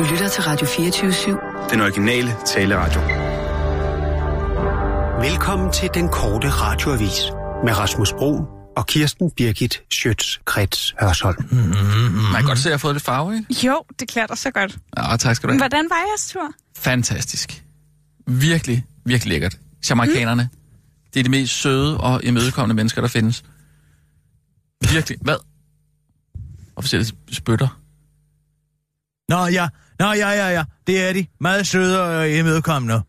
Du lytter til Radio 24-7. Den originale taleradio. Velkommen til den korte radioavis med Rasmus Bro og Kirsten Birgit Schøtz-Krets Hørsholm. Man kan godt se, at jeg har fået lidt farve, ikke? Jo, det klæder dig så godt. Ja, tak skal du have. Hvordan var jeres tur? Fantastisk. Virkelig, virkelig lækkert. Jamaikanerne. Det er de mest søde og imødekommende mennesker, der findes. Virkelig. Hvad? Det spytter? Nå ja, nå ja, ja, ja, det er de. Meget søde og imødekommende.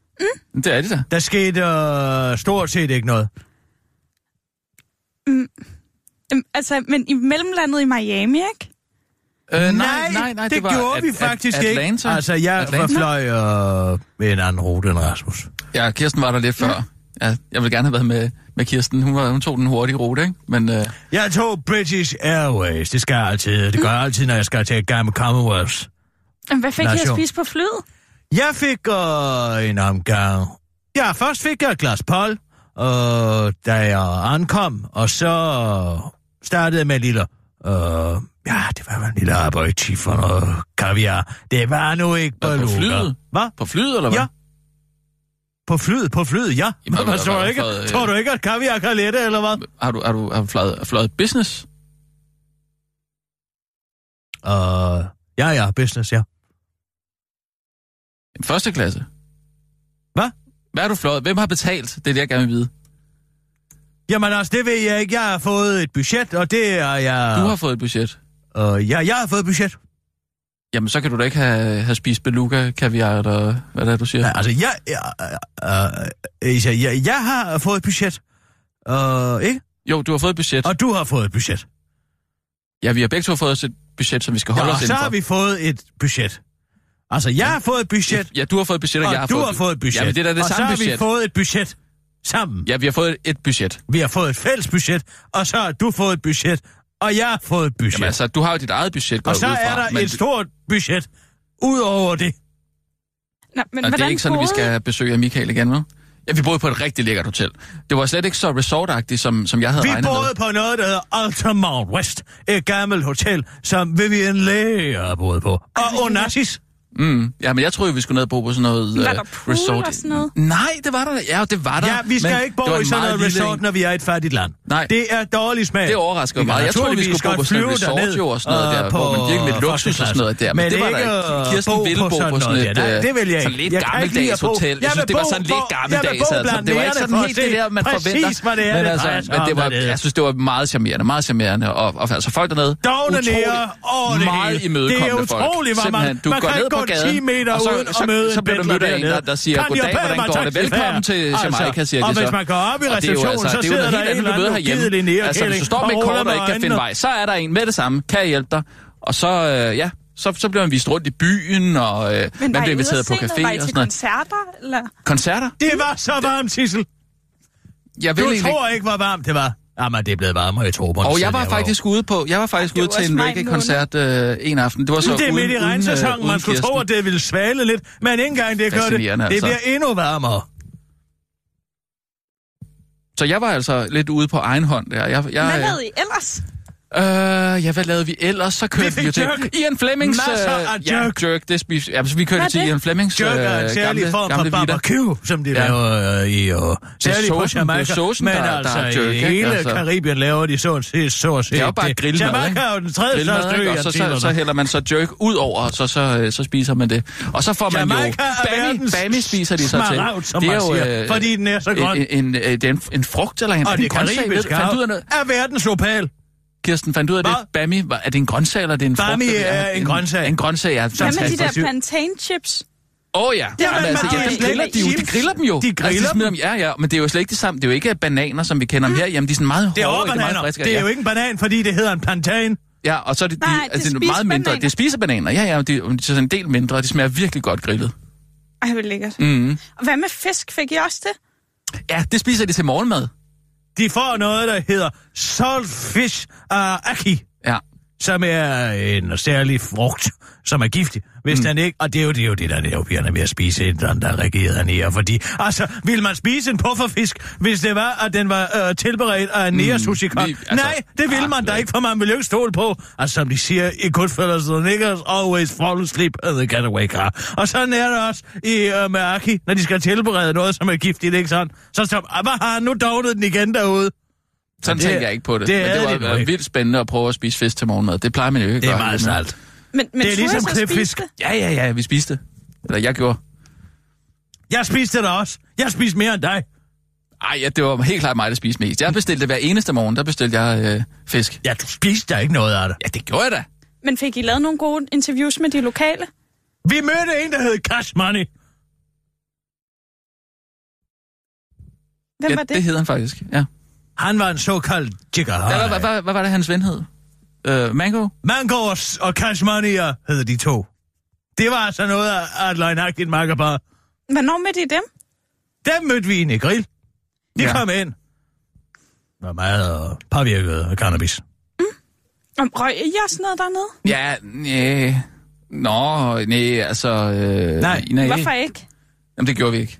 Det er de da. Der skete øh, stort set ikke noget. Øhm, altså, men i mellemlandet i Miami, ikke? Øh, det, det var gjorde At- vi At- faktisk Atlanta. ikke. Altså, jeg Atlanta. fløj øh, med en anden rute end Rasmus. Ja, Kirsten var der lidt før. Ja, jeg vil gerne have været med, med Kirsten. Hun, var, hun tog den hurtige rute, ikke? Men øh, Jeg tog British Airways. Det skal jeg altid. Det gør jeg altid, når jeg skal til et gammel Commonwealth. Hvad fik I at Nation. spise på flyet? Jeg fik øh, en omgang... Ja, først fik jeg et glas pol, øh, da jeg ankom, og så startede jeg med en lille... Øh, ja, det var en lille aperitif for noget kaviar. Det var nu ikke på beluga. flyet? Hvad? på flyet, eller hvad? Ja. På flyet, på flyet, ja. Jamen, Hvad, hvad- tror, du ikke, hvad- tror du ikke, at kaviar kan lette, eller hvad? Har du, har du, har du fløjet, fløjet business? Uh, ja, ja, business, ja. Første klasse? Hvad? Hvad har du fløjet? Hvem har betalt? Det er det, jeg gerne vil vide. Jamen altså, det ved jeg ikke. Jeg har fået et budget, og det er jeg... Du har fået et budget. Uh, ja, jeg har fået et budget. Jamen, så kan du da ikke have, have spist beluga, kaviar, eller hvad det er, du siger. Ja, altså, jeg, jeg, øh, øh, jeg, jeg, har fået et budget. Uh, ikke? Jo, du har fået et budget. Og du har fået et budget. Ja, vi har begge to fået os et budget, som vi skal holde Ja, os og så indenfor. har vi fået et budget. Altså, jeg har fået et budget, Ja, du har fået et budget, og, og jeg har du fået... har fået et budget. Jamen, det er da det og samme så har budget. vi fået et budget sammen. Ja, vi har fået et budget. Vi har fået et fælles budget, og så har du fået et budget, og jeg har fået et budget. Jamen altså, du har jo dit eget budget, går og så jeg ud er der men, et stort budget ud over det. Nå, men Og det er ikke sådan, at vi boede I? skal besøge Michael igen, vel? Ja, vi boede på et rigtig lækkert hotel. Det var slet ikke så resortagtigt, som, som jeg havde Vi regnet boede med. på noget, der hedder Altamont West. Et gammelt hotel, som Vivian Leigh har boet på. Og Onassis. Mm. Ja, men jeg troede, vi skulle ned og bo på sådan noget Var øh, der pool resort. og sådan noget? Nej, det var der. Ja, det var der. Ja, vi skal men ikke bo i sådan noget resort, når vi er i et fattigt land. Nej. Det er dårlig smag. Det overrasker mig. Jeg troede, vi skulle bo på sådan et resort derned, jo og sådan noget der, øh, hvor man på virkelig med luksus og sådan noget der. Men, Men det var der ikke, øh, Kirsten ville på bo sådan på sådan noget et, øh, det vil jeg sådan ikke. lidt gammeldags hotel. Jeg synes, det var sådan lidt gammeldags. altså. Det var ikke sådan helt det der, man præcis, forventer. hvad det er, Men det altså, drejer sig men det om, var, hvad det er. jeg synes, det var meget charmerende, meget charmerende. Og, og altså folk dernede, utrolig- nede over det meget imødekommende Det er folk. utroligt, hvor man- kan ned ikke på gaden, 10 meter og så, uden at så, møde så en bliver du mødt af en, der, dernede. der siger, Kan goddag, hvordan går det? til Velkommen til. Jamaica, siger de Og så. hvis man går op i Og er receptionen, altså, så er sidder der en eller du møder anden nærekælling Altså, hvis du står med og kort og ikke kan finde vej, så er der en med det samme. Kan jeg hjælpe dig? Og så, øh, ja, så, så bliver man vist rundt i byen, og øh, Men man bliver at inviteret på café Var I og til sådan noget. koncerter? Eller? Koncerter? Det var så varmt, Sissel. Jeg vil Du tror ikke, hvor varmt det var. Jamen, det er blevet varmere i Torbern. Og jeg var faktisk ude på, jeg var faktisk ude til en reggae-koncert øh, en aften. Det var så Det er uden, midt i øh, regnsæsonen. uden Man skulle tro, at det ville svale lidt, men ikke engang det gør det. Det altså. bliver endnu varmere. Så jeg var altså lidt ude på egen hånd der. Jeg, jeg, Hvad lavede I ellers? Øh, ja, hvad lavede vi ellers? Så kørte Vi jo til jerk. Ian Flemings... Masser af øh, ja, jerk. jerk. Det spiste, ja, så vi kørte Hvad er til det? Ian Flemings Jerk er en øh, særlig gamle, form for barbecue, som de Ja. laver øh, i... Uh, særligt på Jamaica. det er saucen, men der- der altså, er jerk, i hele Altså. Karibien laver de så at se, så at se. Det er jo bare grillmad, Jamaica ikke? er jo den tredje Grillmad, største ø og så, så, så hælder man så jerk ud over, og så, så, øh, så spiser man det. Og så får man jo... Jamaica er Bami, verdens bami spiser de så til. som man siger, fordi den er så grøn. En, en, en, det er en, en frugt eller en, Og er det det en? Ved karibiske hav noget? er verdens opal. Kirsten, fandt du ud af det? Hvad? Bami, var- er det en grøntsag, eller er det en frugt? Bami eller- er en grøntsag. En grøntsag, ja. Hvad med de der plantain chips? Åh oh, ja. Jamen, Jamen, altså, ja, de griller, de, jo, de griller dem jo. De griller altså, smider dem. Ja, ja, men det er jo slet ikke det samme. Det er jo ikke bananer, som vi kender dem her. Jamen, de er sådan meget Det er hårde, også ikke? meget friske. Det er ja. jo ikke en banan, fordi det hedder en plantain. Ja, og så er det, de, Nej, det altså, det er spiser meget mindre. bananer. Det spiser bananer. Ja, ja, de, de er sådan en del mindre, og de smager virkelig godt grillet. Ej, hvor lækkert. Mm. Og hvad med fisk? Fik I også det? Ja, det spiser de til morgenmad. De får noget, der hedder Saltfish uh, aki. Som er en særlig frugt, som er giftig, hvis mm. den ikke... Og det er jo det, er jo det der er nervepirrende ved at spise et eller andet, der reagerede nære. Fordi, altså, vil man spise en pufferfisk, hvis det var, at den var øh, tilberedt af en nære sushi vi- altså, Nej, det vil ah, man da ikke, for man vil jo ikke stole på. Altså, som de siger i Goodfellas, the niggers always fall asleep at the getaway car. Og sådan er det også i uh, med Aki, når de skal tilberede noget, som er giftigt, ikke sådan? Så, så hvad har han nu dognet den igen derude? Sådan det- tænker jeg ikke på det. det Men det var det ikke. vildt spændende at prøve at spise fisk til morgenmad. Det plejer man jo ikke Det er gøre. meget salt. Men, men Det er ligesom det? Ja, ja, ja, vi spiste. Eller jeg gjorde. Jeg spiste det også. Jeg spiste mere end dig. Ej, ja, det var helt klart mig, der spiste mest. Jeg bestilte hver eneste morgen, der bestilte jeg øh, fisk. Ja, du spiste da ikke noget af det. Ja, det gjorde jeg da. Men fik I lavet nogle gode interviews med de lokale? Vi mødte en, der hed Cash Money. Hvem ja, var det? det hed han faktisk, ja. Han var en såkaldt jigger. Hvad, hvad, hvad, hvad var det, hans ven hed? Øh, Mango? Mango og, og Cash Money hed de to. Det var altså noget af et løgnagtigt makkerpar. Hvornår mødte I dem? Dem mødte vi i en grill. De Ja. kom ind. Var meget øh, påvirket af cannabis. Om røg I også noget dernede? Ja, nej. Nå, nej, altså... Øh, Nej. nej. Hvorfor ikke? Jamen, det gjorde vi ikke.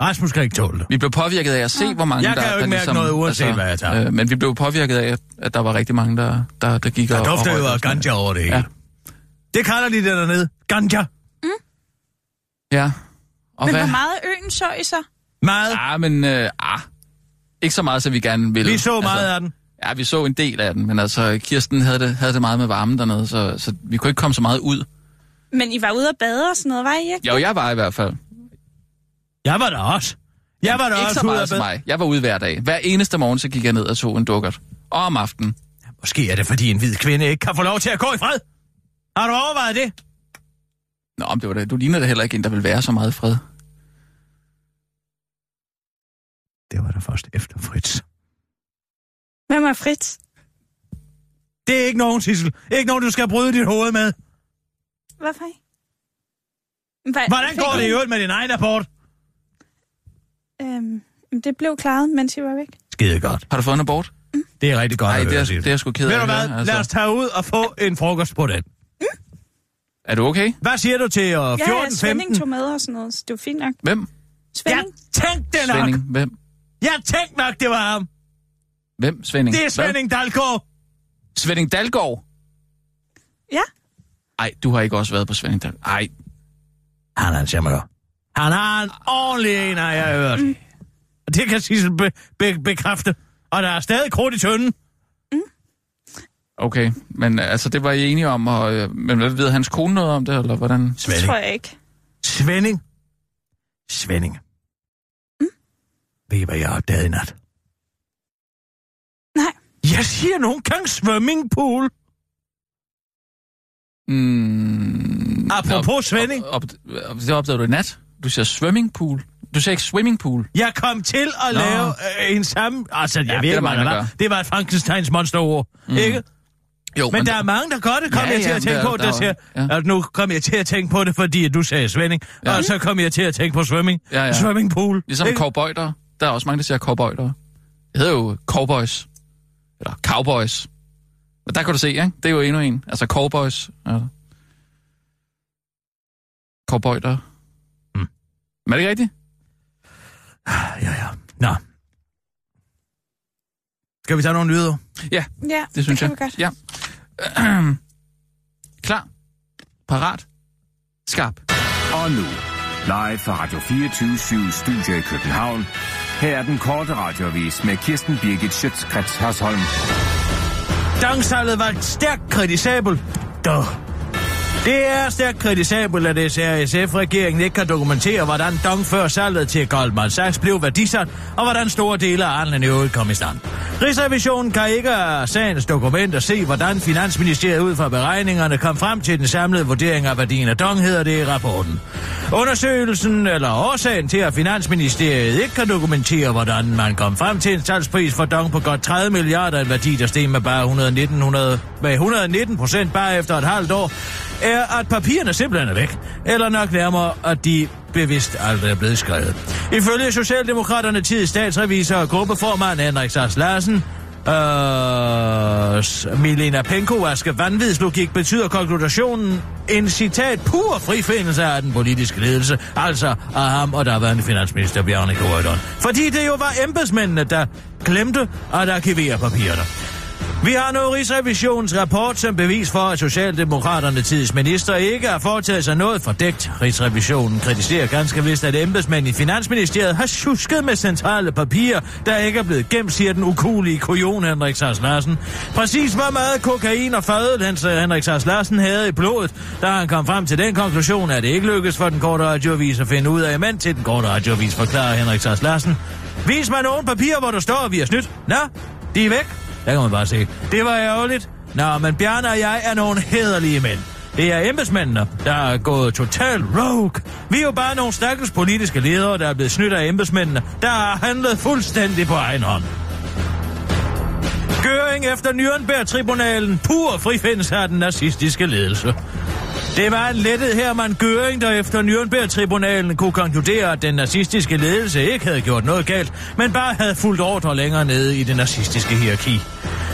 Rasmus kan ikke tåle det. Vi blev påvirket af at se, hvor mange Jeg der... kan jo der ikke mærke noget, uanset hvad jeg tager. Øh, men vi blev påvirket af, at der var rigtig mange, der, der, der gik Der og... dufter og jo af og ganja over det hele. Ja. Det kalder de det dernede. Ganja. noget. Ja. Og Men hvad? hvor meget øen så I så? Meget. Ja, men... Øh, ah, ikke så meget, som vi gerne ville. Vi så meget altså, af den. Ja, vi så en del af den, men altså, Kirsten havde det, havde det meget med varmen dernede, så, så vi kunne ikke komme så meget ud. Men I var ude at bade og sådan noget, var I ikke? Jo, jeg var i hvert fald. Jeg var der også. Jeg var der Ikke også så meget som mig. Jeg var ude hver dag. Hver eneste morgen, så gik jeg ned og tog en dukkert. Og om aftenen. Måske er det, fordi en hvid kvinde ikke kan få lov til at gå i fred. Har du overvejet det? Nå, men det var det. Du ligner da heller ikke en, der vil være så meget i fred. Det var der først efter Fritz. Hvem er Fritz? Det er ikke nogen, Sissel. Ikke nogen, du skal bryde dit hoved med. Hvorfor ikke? Hva- Hvordan går det i øvrigt med din egen rapport? Øhm, det blev klaret, mens I var væk. Skide godt. Har du fået en abort? Det er rigtig godt Nej, at det er, det er jeg sgu ked af. Ved du hvad? høre, Lad os tage ud og få en frokost på den. Er du okay? Hvad siger du til uh, 14, Ja, ja, 15? Svending tog med og sådan noget, så det var fint nok. Hvem? Jeg Svending? tænkte det nok. Svending. Hvem? Jeg tænkte nok, det var ham. Hvem? Svending? Det er Svending Dalgaard. Hvad? Svending Dalgaard? Ja. Ej, du har ikke også været på Svending Dalgaard. Ej, Han er en. Han har en ordentlig en, har jeg hørt. Mm. Og det kan Sissel be- be- bekræfte. Og der er stadig krudt i tønden. okay. Men altså, det var I enige om, og, øh, men hvad ved hans kone noget om det, eller hvordan? Det Svending. tror jeg ikke. Svending. Svending. Mm. Ved I, hvad jeg har opdaget i nat? Nej. Jeg siger nogle gange swimmingpool. Mm, Apropos Svending. Op, op, op, det opdagede du i nat. Du siger swimmingpool. Du siger ikke swimmingpool. Jeg kom til at Nå. lave øh, en sammen... Altså, jeg Ja, ja, det ved ikke, hvad det var. Det var et Frankensteins monsterord, mm. ikke? Jo, Men, der er mange, der gør det, kom Ja, ja, jeg til ja, at tænke der- på. der Der, er- siger, ja. ja. at nu kom jeg til at tænke på det, fordi du sagde swimming. Ja. Ja. Og så kom jeg til at tænke på swimming. Ja, ja. Swimmingpool. Ligesom ikke? cowboyter. Der er også mange, der siger cowboyter. Det hedder jo cowboys. Eller cowboys. Men der kan du se, ikke? Det er jo endnu en. Altså cowboys. Ja. Cowboyter. Men er det ikke rigtigt? Ja, ja. Nå. Skal vi tage nogle nyheder? Ja, Ja, det synes kan jeg. vi godt. Ja. Klar. Parat. Skarp. Og nu, live fra Radio 24 Studio i København. Her er den korte radiovis med Kirsten Birgit Schøtzgrads Hasholm. Dangsalget var stærkt kritisabel. Duh. Det er stærkt kritisabelt, at SRSF-regeringen ikke kan dokumentere, hvordan Dong før salget til Goldman Sachs blev værdisat, og hvordan store dele af handlen i øvrigt kom i stand. Rigsrevisionen kan ikke af sagens dokumenter se, hvordan Finansministeriet ud fra beregningerne kom frem til den samlede vurdering af værdien af Dong, hedder det i rapporten. Undersøgelsen eller årsagen til, at Finansministeriet ikke kan dokumentere, hvordan man kom frem til en salgspris for Dong på godt 30 milliarder, en værdi, der steg med bare 119, 100, med 119 procent bare efter et halvt år, er, at papirerne simpelthen er væk. Eller nok nærmere, at de bevidst aldrig er blevet skrevet. Ifølge Socialdemokraterne tid statsrevisor og gruppeformand Henrik Sars Larsen, Øh, Milena Penkovaske vanvidslogik betyder konklusionen en citat pur frifindelse af den politiske ledelse, altså af ham og der var en finansminister Bjarne Korydon. Fordi det jo var embedsmændene, der glemte at arkivere papirerne. Vi har nu Rigsrevisionens rapport som bevis for, at Socialdemokraterne tids minister ikke har foretaget sig noget fordækt. Rigsrevisionen kritiserer ganske vist, at embedsmænd i Finansministeriet har tjusket med centrale papirer, der ikke er blevet gemt, siger den ukulige kujon Henrik Sars Larsen. Præcis hvor meget kokain og fadet Hans Henrik Sars Larsen havde i blodet, da han kom frem til den konklusion, at det ikke lykkedes for den korte radioavis at finde ud af, men til den korte radioavis forklarer Henrik Sars Larsen. Vis mig nogle papirer, hvor der står, at vi er snydt. Nå, de er væk. Der kan man bare se. Det var ærgerligt. Nå, men Bjarne og jeg er nogle hederlige mænd. Det er embedsmændene, der er gået total rogue. Vi er jo bare nogle stakkels politiske ledere, der er blevet snydt af embedsmændene, der har handlet fuldstændig på egen hånd. Gøring efter Nürnberg-tribunalen. Pur frifindelse af den nazistiske ledelse. Det var en lettet her, man Gøring, der efter Nürnberg-tribunalen kunne konkludere, at den nazistiske ledelse ikke havde gjort noget galt, men bare havde fulgt ordre længere nede i det nazistiske hierarki.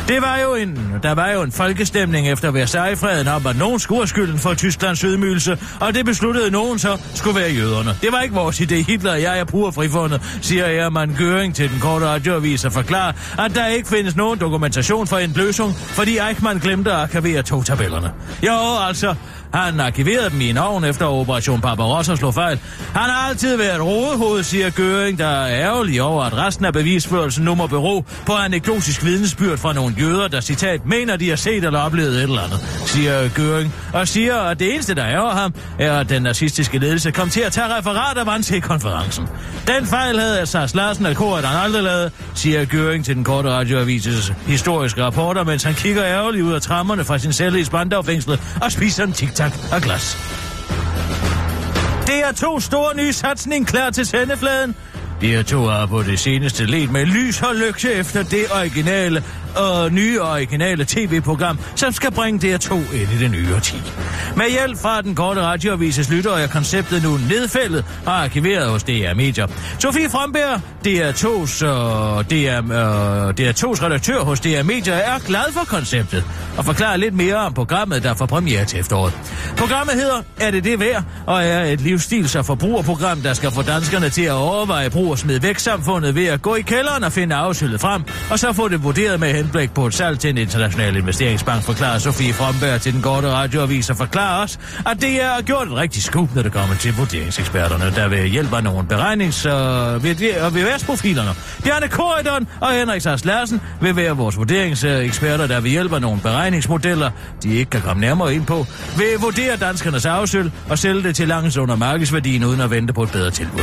Det var jo en, der var jo en folkestemning efter Versailles-freden om, at nogen skulle skylden for Tysklands ydmygelse, og det besluttede nogen så skulle være jøderne. Det var ikke vores idé. Hitler og jeg er pur frifundet, siger Hermann Göring til den korte radioavis og forklarer, at der ikke findes nogen dokumentation for en løsning, fordi Eichmann glemte at arkivere to tabellerne. Jo, altså, han arkiverede dem i en ovn efter Operation Barbarossa slog fejl. Han har altid været rodehoved, siger Gøring, der er ærgerlig over, at resten af bevisførelsen nu må bero på anekdotisk vidnesbyrd fra nogle jøder, der citat mener, de har set eller oplevet et eller andet, siger Gøring, og siger, at det eneste, der ærger ham, er, at den nazistiske ledelse kom til at tage referat af Wannsee-konferencen. Den fejl havde Sars Larsen og Kort han aldrig lavet, siger Gøring til den korte radioavises historiske rapporter, mens han kigger ærgerligt ud af trammerne fra sin celle i Spandau-fængslet og spiser en tak af glas. Det er to store nye satsning klar til sendefladen. De her to har på det seneste let med lys og lygte efter det originale og nye originale tv-program, som skal bringe DR2 ind i den nye årti. Med hjælp fra den korte radioavises lytter er konceptet nu nedfældet og arkiveret hos DR Media. Sofie Fromberg, DR2's, uh, øh, DR, uh, øh, DR2's redaktør hos DR Media, er glad for konceptet og forklarer lidt mere om programmet, der får premiere til efteråret. Programmet hedder Er det det værd? og er et livsstils- og forbrugerprogram, der skal få danskerne til at overveje brug og smid væk samfundet ved at gå i kælderen og finde afsyldet frem, og så få det vurderet med henblik på et salg til en international investeringsbank, forklarer Sofie Fromberg til den korte radioavis og forklarer os, at det er gjort et rigtig skub, når det kommer til vurderingseksperterne, der vil hjælpe af nogle beregnings- og VVS-profilerne. Bjarne Korydon og Henrik Sars Larsen vil være vores vurderingseksperter, der vil hjælpe af nogle beregningsmodeller, de ikke kan komme nærmere ind på, vil vurdere danskernes afsøl og sælge det til langt under markedsværdien uden at vente på et bedre tilbud.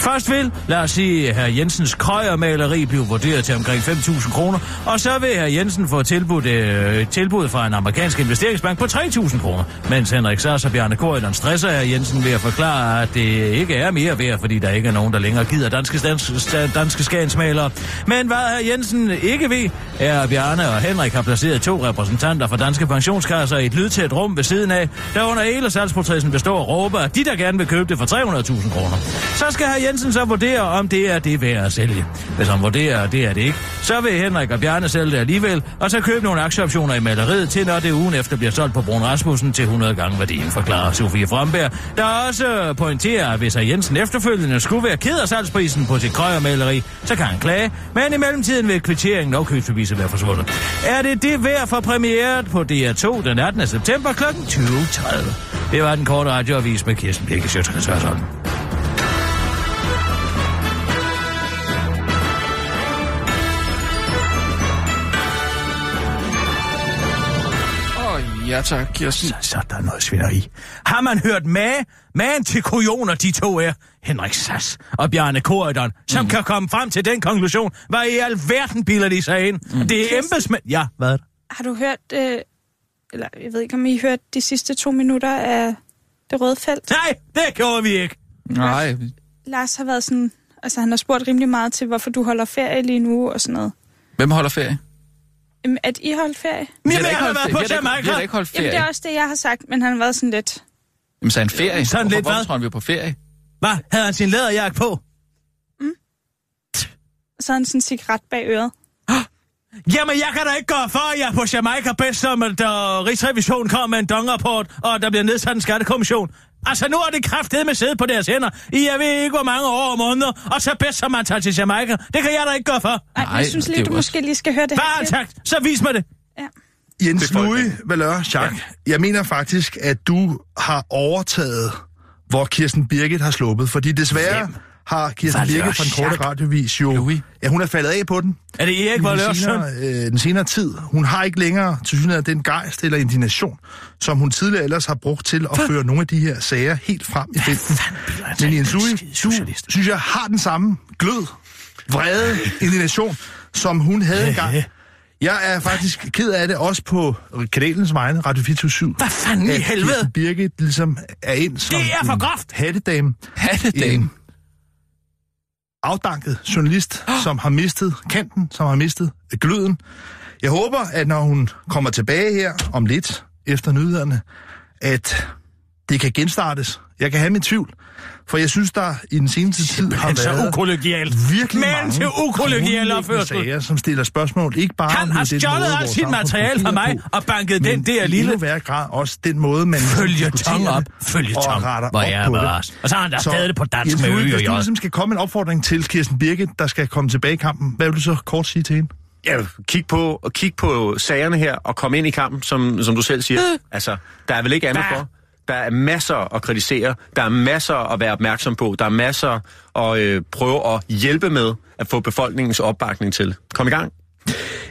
Først vil, lad os sige, herr Jensens krøjermaleri blive vurderet til omkring 5.000 kroner, og så vil herr Jensen få tilbudt, øh, tilbud fra en amerikansk investeringsbank på 3.000 kroner, mens Henrik Sars og Bjarne Korydon stresser herr Jensen ved at forklare, at det ikke er mere værd, fordi der ikke er nogen, der længere gider danske, danske, danske skansmalere. Men hvad herr Jensen ikke ved, er, at Bjarne og Henrik har placeret to repræsentanter fra danske pensionskasser i et lydtæt rum ved siden af, der under hele salgsprocessen består og råber, at de der gerne vil købe det for 300.000 kroner. Så skal herr Jensen så vurdere, om det er det værd at sælge. Hvis han vurderer, at det er det ikke, så vil Henrik og Bjarne sælge det alligevel, og så købe nogle aktieoptioner i maleriet til, når det ugen efter bliver solgt på Brun Rasmussen til 100 gange værdien, forklarer Sofie Fromberg, der også pointerer, at hvis herr Jensen efterfølgende skulle være ked af salgsprisen på sit krøjermaleri, så kan han klage, men i mellemtiden vil kvitteringen og købsbeviset være forsvundet. Er det det værd for premieret på DR2 den 18. september kl. 20.30? Det var den korte radioavis med Kirsten Birke Sjøtskreds Ja tak, Kirsten. Så, så er der noget svineri. Har man hørt med? Man til kujoner, de to er. Henrik Sass og Bjarne Korydon, som mm. kan komme frem til den konklusion. Hvad i alverden bilder de sig ind? Mm. Det er embedsmænd... Ja, hvad? Har du hørt, øh, eller jeg ved ikke, om I hørte de sidste to minutter af det røde felt? Nej, det gjorde vi ikke. Nej, Lars har været sådan, altså han har spurgt rimelig meget til, hvorfor du holder ferie lige nu og sådan noget. hvem holder ferie? Jamen, at I holdt ferie? Men jeg har været ferie. på Vi har da ikke- vi har da Jamaica. ikke holdt Jamen, det ferie. er også det, jeg har sagt, men han har været sådan lidt... Jamen, så er en ferie. Sådan Hvorfor- lidt hvad? Hvorfor tror han, vi er på ferie? Hvad? Havde han sin læderjakke på? Så har han sådan en cigaret bag øret. Jamen, jeg kan da ikke gøre for, at jeg er på Jamaica bedst, som at uh, Rigsrevisionen kommer med en dongrapport, og der bliver nedsat en skattekommission. Altså, nu er det kraftedet med sidde på deres hænder i jeg ved ikke, hvor mange år og måneder, og så bedst, som man tager til Jamaica. Det kan jeg da ikke gøre for. Ej, Nej, jeg synes lige, du også- måske lige skal høre det Bare her. tak, så vis mig det. Jens Befolkning. Louis Valør Jacques, ja. jeg mener faktisk, at du har overtaget, hvor Kirsten Birgit har sluppet. Fordi desværre Hvem? Har Kirsten Birgit fra den korte radiovis jo... Louis. Ja, hun er faldet af på den. Er det Erik Valørs søn? senere, øh, den senere tid. Hun har ikke længere til synligheden den gejst eller indignation, som hun tidligere ellers har brugt til at føre nogle af de her sager helt frem i felten. Men Jens Louis, du synes jeg har den samme glød, vrede, indignation, som hun havde engang. Jeg er faktisk ked af det, også på kanalens vegne, Radio 24 Hvad fanden i helvede? Kirsten Birgit ligesom er ind som Det er for groft. hattedame. Hattedame. En afdanket journalist, som har mistet kanten, som har mistet øh, gløden. Jeg håber, at når hun kommer tilbage her om lidt efter nyhederne, at det kan genstartes. Jeg kan have min tvivl, for jeg synes, der i den seneste tid har Men så været ukollegialt. virkelig Men mange til ukollegial opførsel. sager, som stiller spørgsmål, ikke bare Han om har stjålet alt sit materiale fra mig og banket den men der i lille endnu værre grad også den måde, man følgetong diskuterer op. og retter Hvor op er på det. bevares. Og så har han da Så, stadig det på dansk med Louis, ø og Hvis du ligesom skal komme en opfordring til Kirsten Birgit, der skal komme tilbage i kampen, hvad vil du så kort sige til hende? Ja, kig på, og kig på sagerne her og kom ind i kampen, som, som du selv siger. Altså, der er vel ikke andet for. Der er masser at kritisere, der er masser at være opmærksom på, der er masser at øh, prøve at hjælpe med at få befolkningens opbakning til. Kom i gang.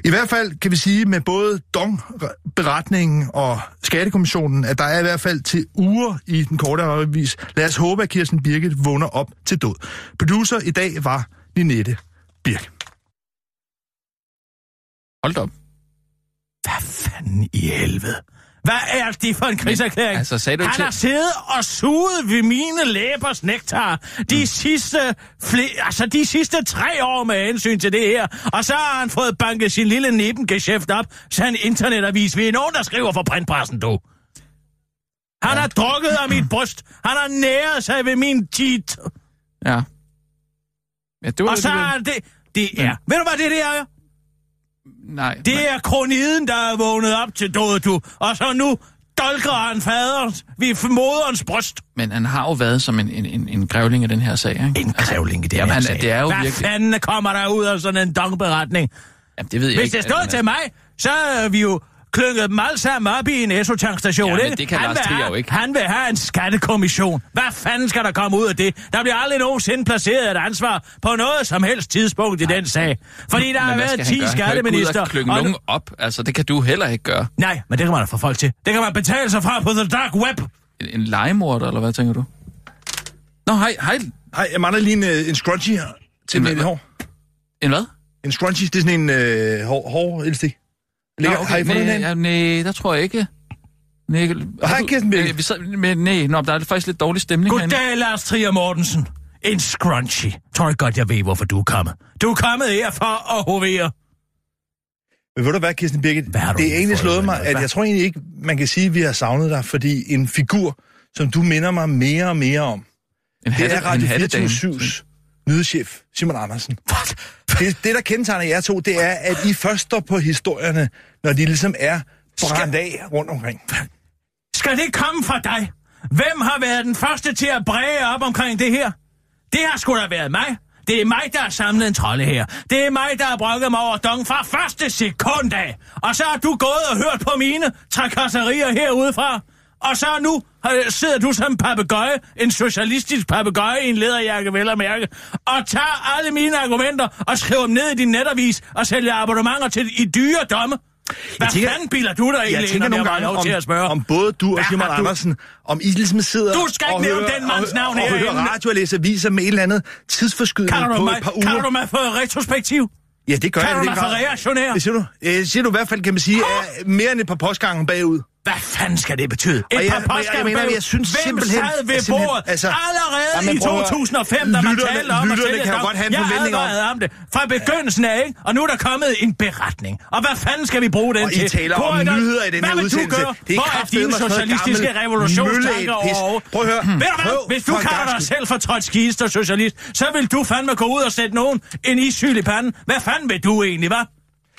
I hvert fald kan vi sige med både Dong-beretningen og Skattekommissionen, at der er i hvert fald til uger i den korte revis. Lad os håbe, at Kirsten Birgit vågner op til død. Producer i dag var Linette Birk. Hold op. Hvad fanden i helvede? Hvad er det for en krigserklæring? altså, sagde du Han til- har siddet og suget ved mine læbers nektar de, Mm. sidste, fle- altså de sidste tre år med hensyn til det her. Og så har han fået banket sin lille nippengeschæft op, så en internetavis. Vi er nogen, der skriver for printpressen, du. Han har drukket af mit bryst. Han har næret sig ved min tit. Ja. Ja, det var Og så er det... Det er... Ved du, hvad det der er? Nej, Det er kroniden, der er vågnet op til død, du. Og så nu dolker han faderens ved moderens bryst. men han har jo været som en, en, en, en grævling af den her sag, ikke? En krævling i det Jamen, her han- sag. det er jo Hvad virkelig- fanden kommer der ud af sådan en dongberetning? Jamen, det ved jeg Hvis ikke. det stod altså, til mig, så er vi jo klynget dem alle sammen op i en esotankstation, Ja, ikke? det kan han Lars vil Trier jo ikke. Han vil have en skattekommission. Hvad fanden skal der komme ud af det? Der bliver aldrig nogensinde placeret et ansvar på noget som helst tidspunkt i den sag. Fordi der Men har været skal 10 han gøre? Han kan ikke gå ud skatteminister. og klynge og nu- nogen op. Altså, det kan du heller ikke gøre. Nej, men det kan man da få folk til. Det kan man betale sig fra på the dark web. En, en legemorder, eller hvad tænker du? Nå, hej, hej. Hej, jeg mangler lige en, øh, en scrunchie her til En mit hår. En hvad? En scrunchie, det er sådan en øh, hår, hår elastik. Ligger, Nå, Har I fundet nej, den? nej, der tror jeg ikke. Nej, har Hej, du- Kirsten Birgit. øh, Vi sad med, nej, nå, der er faktisk lidt dårlig stemning herinde. Goddag, Lars Trier Mortensen. En scrunchy. Tror jeg godt, jeg ved, hvorfor du er kommet. Du er kommet her for at hovere. Men ved du hvad, Kirsten Birgit? Hvad har du det er egentlig slået mig, at Hvad? jeg tror egentlig ikke, man kan sige, at vi har savnet dig, fordi en figur, som du minder mig mere og mere om, En det hatte, er Radio en hattedame. 24-7's nyhedschef, Simon Andersen. Det, det, der kendetegner jer to, det er, at I først står på historierne, når de ligesom er brændt af rundt omkring. Skal det komme fra dig? Hvem har været den første til at bræge op omkring det her? Det har sgu da været mig. Det er mig, der har samlet en trolde her. Det er mig, der har brokket mig over dong fra første sekund af. Og så har du gået og hørt på mine trakasserier herudefra. Og så nu øh, sidder du som papegøje, en socialistisk papegøje i en lederjakke, vel at mærke, og tager alle mine argumenter og skriver dem ned i din netavis og sælger abonnementer til i dyre domme. Hvad tænker- fanden bilder du Jeg egentlig, tænker når nogle jeg gange lov til at spørge? om, om både du og Simon du- Andersen, om I ligesom sidder Du skal ikke og nævne den mands og, navn og, og herinde. hører radio og læser aviser med et eller andet tidsforskydning på du mig, et par uger. kalder du mig for retrospektiv? Ja, det gør Kalder jeg. du det mig for reaktionær? Det siger du. Øh, siger du i hvert fald, kan man sige, er mere end et par postgange bagud. Hvad fanden skal det betyde? Et Og jeg- par men jeg- jeg synes Hvem simpelthen- sad ved bordet altså- allerede Jamen, i prøv at- 2005, da man lytterne- talte om at sælge kan godt have en forventning om- om det fra begyndelsen af, ikke? Og nu er der kommet en beretning. Og hvad fanden skal vi bruge den Og I til? taler Hvor om er der- nyheder i den her udsendelse. Det er Hvor er dine socialistiske revolutionstanker over? Prøv at høre. Ved du hvad? Hvis du kalder dig selv for trotskist og socialist, så vil du fandme gå ud og sætte nogen en isyl i panden. Hvad fanden vil du egentlig, hva'?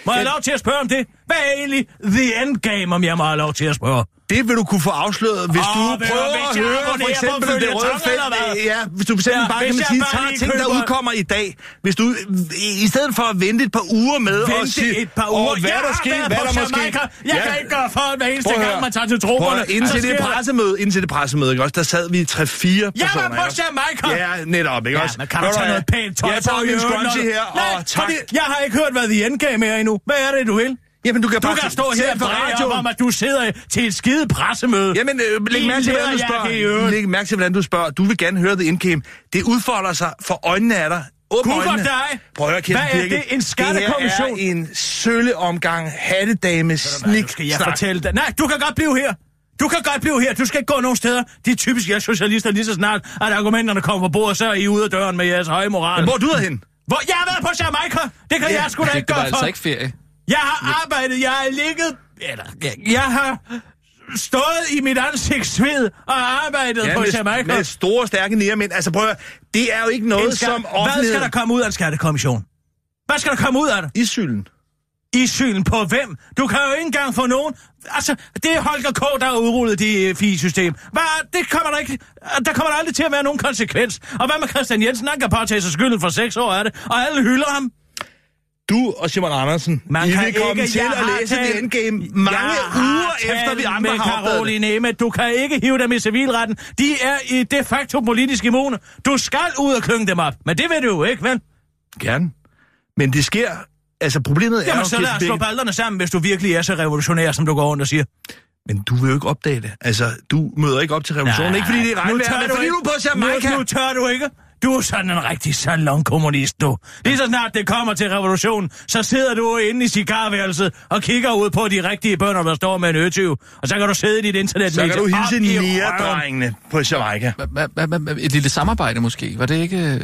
Må jeg lov til at spørge om det? Hvad er egentlig the endgame, om jeg må have lov til at spørge? Det vil du kunne få afsløret, hvis Åh, du prøver hvis at jeg høre for eksempel det røde felt. Ja, hvis du for eksempel Ja, bare kan man jeg sige, tager ting, der køber- udkommer i dag. Hvis du, i, i stedet for at vente et par uger med og Vente sige, et par "Åh, uger. hvad jeg der sker, hvad der måske... Jeg kan ikke gøre for, at hver eneste gang, man tager til høre, Indtil det der- pressemøde, indtil det pressemøde, ikke også, der sad vi 3-4 personer. Jeg var på? Jamaica! Ja, netop, ikke Ja, også? men kan du Ved tage noget pænt tøj Jeg på tager i min scrunchie her, og tak. jeg har ikke hørt, hvad The Endgame er endnu. Hvad er det, du vil? Jamen, du kan Du bare kan stå her på og radio om, at du sidder til et skide pressemøde. Jamen, øh, læg mærke til, hvordan du spørger. Læg mærke til, hvordan du spørger. Du vil gerne høre The Endgame. Det udfolder sig for øjnene af dig. Åbn Gud for øjnene. dig. Prøv at høre, Kirsten Hvad er det? En skattekommission? Det her er en sølle omgang hattedame Nu snik skal jeg fortælle dig. Nej, du kan godt blive her. Du kan godt blive her. Du skal ikke gå nogen steder. De er typisk socialister lige så snart, at argumenterne kommer på bordet, så er I ude af døren med jeres høje moral. Hvor er du hen? Hvor? Jeg har været på Jamaica. Det kan Ja, jeg sgu da ikke Det var gøre altså ikke ferie. Jeg har arbejdet, jeg har ligget, eller, jeg, jeg har stået i mit ansigtsved og arbejdet Ja, på med, Jamaica. med store, stærke nærmænd. Altså prøv at det er jo ikke noget, skat- som Hvad offentligheden... skal der komme ud af en skattekommission? Hvad skal der komme ud af det? Isylden. I synen på hvem? Du kan jo ikke engang få nogen... Altså, det er Holger K., der har udrullet det FI-system. Hvad? Det kommer der ikke... Der kommer der aldrig til at være nogen konsekvens. Og hvad med Christian Jensen? Han kan påtage sig skylden for seks år af det, og alle hylder ham. Du og Simon Andersen, Man I kan vil komme ikke, til at læse talt- The Endgame mange uger efter, vi andre med har opdaget Emmet. Du kan ikke hive dem i civilretten. De er i de facto politisk immune. Du skal ud og klynge dem op. Men det ved du jo ikke, vel? Gerne. Men det sker... Altså, problemet er Jamen, så lad os slå ballerne sammen, hvis du virkelig er så revolutionær, som du går rundt og siger. Men du vil jo ikke opdage det. Altså, du møder ikke op til revolutionen. Ikke fordi det er regnvejr, men fordi ikke. du på Jamaica. Nu, nu tør du ikke. Du er sådan en rigtig salonkommunist, du. Lige så snart det kommer til revolutionen, så sidder du inde i cigarværelset og kigger ud på de rigtige bønder, der står med en øtyv. Og så kan du sidde i dit internet Så kan du hilse nærdrengene på Jamaica. Et lille samarbejde måske. Var det ikke...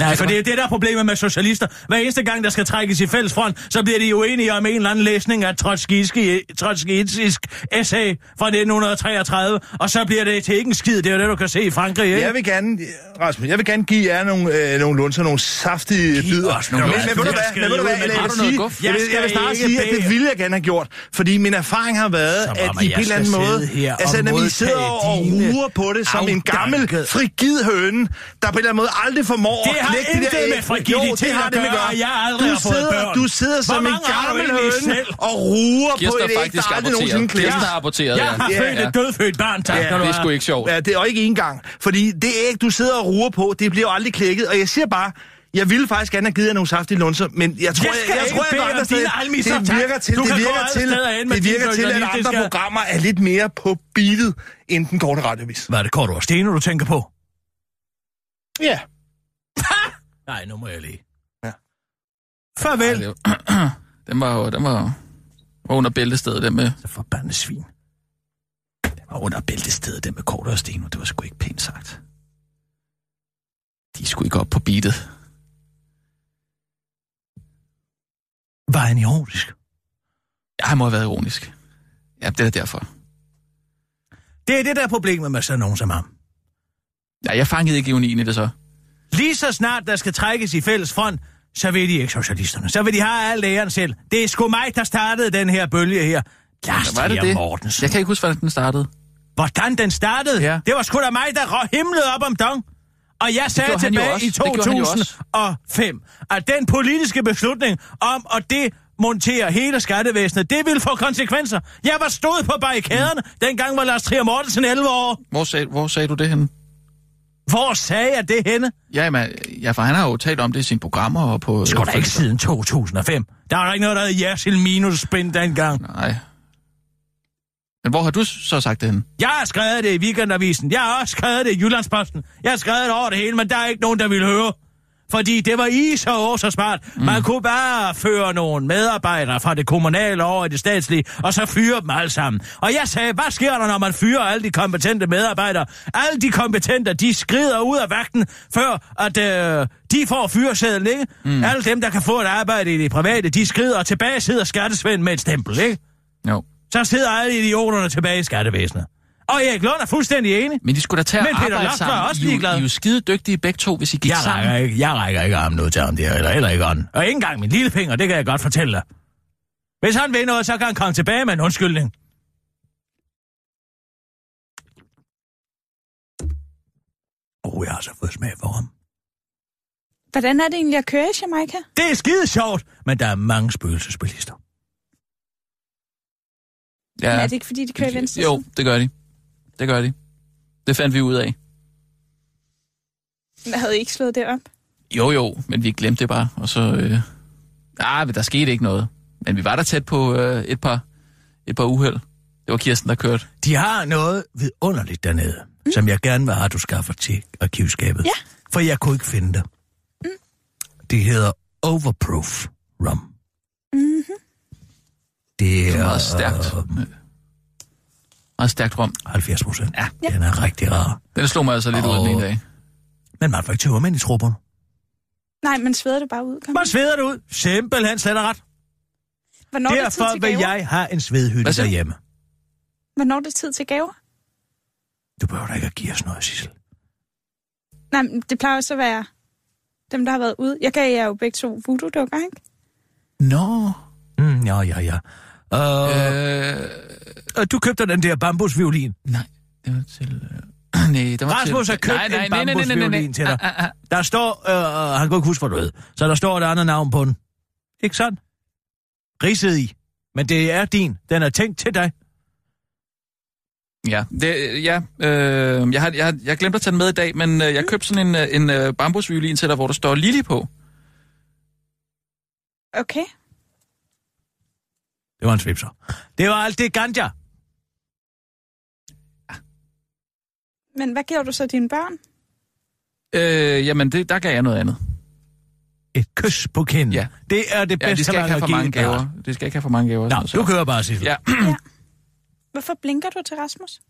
Nej, for det er det, der er problemet med socialister. Hver eneste gang, der skal trækkes i fælles front, så bliver de uenige om en eller anden læsning af trotskistisk essay fra 1933, og så bliver det til ikke en skid. Det er jo det, du kan se i Frankrig, ikke? Jeg vil gerne, Rasmus, jeg vil gerne give jer nogle, øh, nogle lunser, nogle saftige bidder. men, men, ved du Jeg hvad, men ved du hvad, jeg, vil sige, jeg, vil, Jeg vil snart sige, at det ville jeg gerne have gjort, fordi min erfaring har været, at i en eller anden måde, altså når vi sidder og ruer på det som en gammel, frigid høne, der på en eller anden måde aldrig formår at har knække det der med frigiditet det har at det gøre, jeg aldrig du har fået sidder, børn. Du sidder som en har gammel høne og ruer på Kirsten et har æg, der aldrig nogensinde klæder. Kirsten har rapporteret, Jeg ja. har Ja, født ja. et dødfødt barn, tak Ja, Det er sgu ikke sjovt. Ja, det er jo ikke engang. Fordi det æg, du sidder og ruer på, det bliver jo aldrig klækket. Og jeg siger bare, jeg ville faktisk gerne have givet jer nogle saftige lunser, men jeg tror, Jeg jeg, ikke tror, jeg dine almisser, Det tak. virker til, det virker til, det virker til, at andre programmer er lidt mere på beatet end den korte radiovis. Hvad er det, Kort og Steno, du tænker på? Ja. Nej, nu må jeg lige. Ja. Farvel. Ej, var- Den var jo den var, var under bæltestedet, den med... Så forbandet svin. Det var under bæltestedet, den med Kort og Steno. Det var sgu ikke pænt sagt. De skulle ikke op på beatet. Var han ironisk? Ja, han må have været ironisk. Ja, det er derfor. Det er det, der er problemet med sådan nogen som ham. Ja, jeg fangede ikke ironien i det så. Lige så snart der skal trækkes i fælles front, så vil de ikke socialisterne. Så vil de have alt æren selv. Det er sgu mig, der startede den her bølge her. Lars Var det det? Mortensen. Jeg kan ikke huske, hvordan den startede. Hvordan den startede? Ja. Det var sgu da mig, der himlede op om dong. Og jeg sagde tilbage i Det gjorde han jo også. 2005, at den politiske beslutning om at demontere hele skattevæsenet, det ville få konsekvenser. Jeg var stået på barrikaderne, mm. dengang var Lars Trier Mortensen 11 år. Hvor sagde, hvor sagde du det henne? Hvor sagde jeg det henne? Ja, jamen, ja, for han har jo talt om det i sine programmer og på... Sgu da ikke siden 2005. Der var der ikke noget, der hed Jersil minus spin dengang. Nej. Men hvor har du så sagt det henne? Jeg har skrevet det i Weekendavisen. Jeg har også skrevet det i Jyllandsposten. Jeg har skrevet det over det hele, men der er ikke nogen, der vil høre. Fordi det var i så år så smart. Mm. Man kunne bare føre nogle medarbejdere fra det kommunale over i det statslige, og så fyre dem alle sammen. Og jeg sagde, hvad sker der, når man fyrer alle de kompetente medarbejdere? Alle de kompetente, de skrider ud af vagten, før at øh, de får fyresedlen, ikke? Mm. Alle dem, der kan få et arbejde i det private, de skrider, og tilbage sidder skattesvend med et stempel, ikke? Jo. Så sidder alle idioterne tilbage i skattevæsenet. Og Erik Lund er fuldstændig enig. Men de skulle da tage Men Peter er sammen. også I, er jo- ligeglad. I er jo skide dygtige begge to, hvis I gik Jeg sammen. rækker, ikke, jeg rækker ikke armen ud til ham der, eller heller ikke ånden. Og ikke engang min lillefinger, det kan jeg godt fortælle dig. Hvis han vil noget, så kan han komme tilbage med en undskyldning. Åh, oh, jeg har så fået smag for ham. Hvordan er det egentlig at køre i Jamaica? Det er skide sjovt, men der er mange spøgelsesbilister. Ja. Er det ikke, fordi de kører i venstre Jo, det gør de. Det gør de. Det fandt vi ud af. Jeg havde I ikke slået det op? Jo, jo, men vi glemte det bare, og så... Øh... Ah, men der skete ikke noget. Men vi var der tæt på øh, et par, et par uheld. Det var Kirsten, der kørte. De har noget vidunderligt dernede, mm. som jeg gerne vil have, at du skaffer til arkivskabet. Ja. For jeg kunne ikke finde det. Mm. Det hedder Overproof Rum. Mm-hmm. Det er... Det er meget stærkt. Øh, Meget stærkt rum. 70 procent. Ja. Den er rigtig rar. Den slog mig altså lidt ud den ene dag. Men man får ikke tøvermænd i trupperne. Nej, man sveder det bare ud. Kom. Man sveder det ud. Simpelthen slet og ret. Hvornår er det tid Derfor til vil gaver? jeg have en svedhytte derhjemme. Hvornår er det tid til gaver? Du behøver da ikke at give os noget, Sissel. Nej, men det plejer også at være dem, der har været ude. Jeg gav jer jo begge to voodoo-dukker, ikke? Nå. Mm, ja, ja, ja. Øh, øh. Du købte den der bambusviolin. nej, det var til... Øh, nej, det var Rasmus til... har købt en bambusviolin til dig. Ah, ah, ah. Der står, øh, han kan ikke huske, hvad du ved, så der står et andet navn på den. Ikke sandt? Ridset i. Men det er din. Den er tænkt til dig. Ja, det, ja øh, jeg, har, jeg, har, jeg glemte at tage den med i dag, men øh, jeg købte sådan en, øh, en øh, bambusviolin til dig, hvor der står Lili på. Okay. Det var en svipser. Det var alt det ganja. Men hvad giver du så dine børn? Øh, jamen, det, der gav jeg noget andet. Et kys på kinden. Ja. Det er det Ja, de bedste, skal man ikke have for mange gaver. De skal ikke have for mange gaver. Nå, så- du kører bare, Sissel. Ja, Hvorfor blinker du til Rasmus?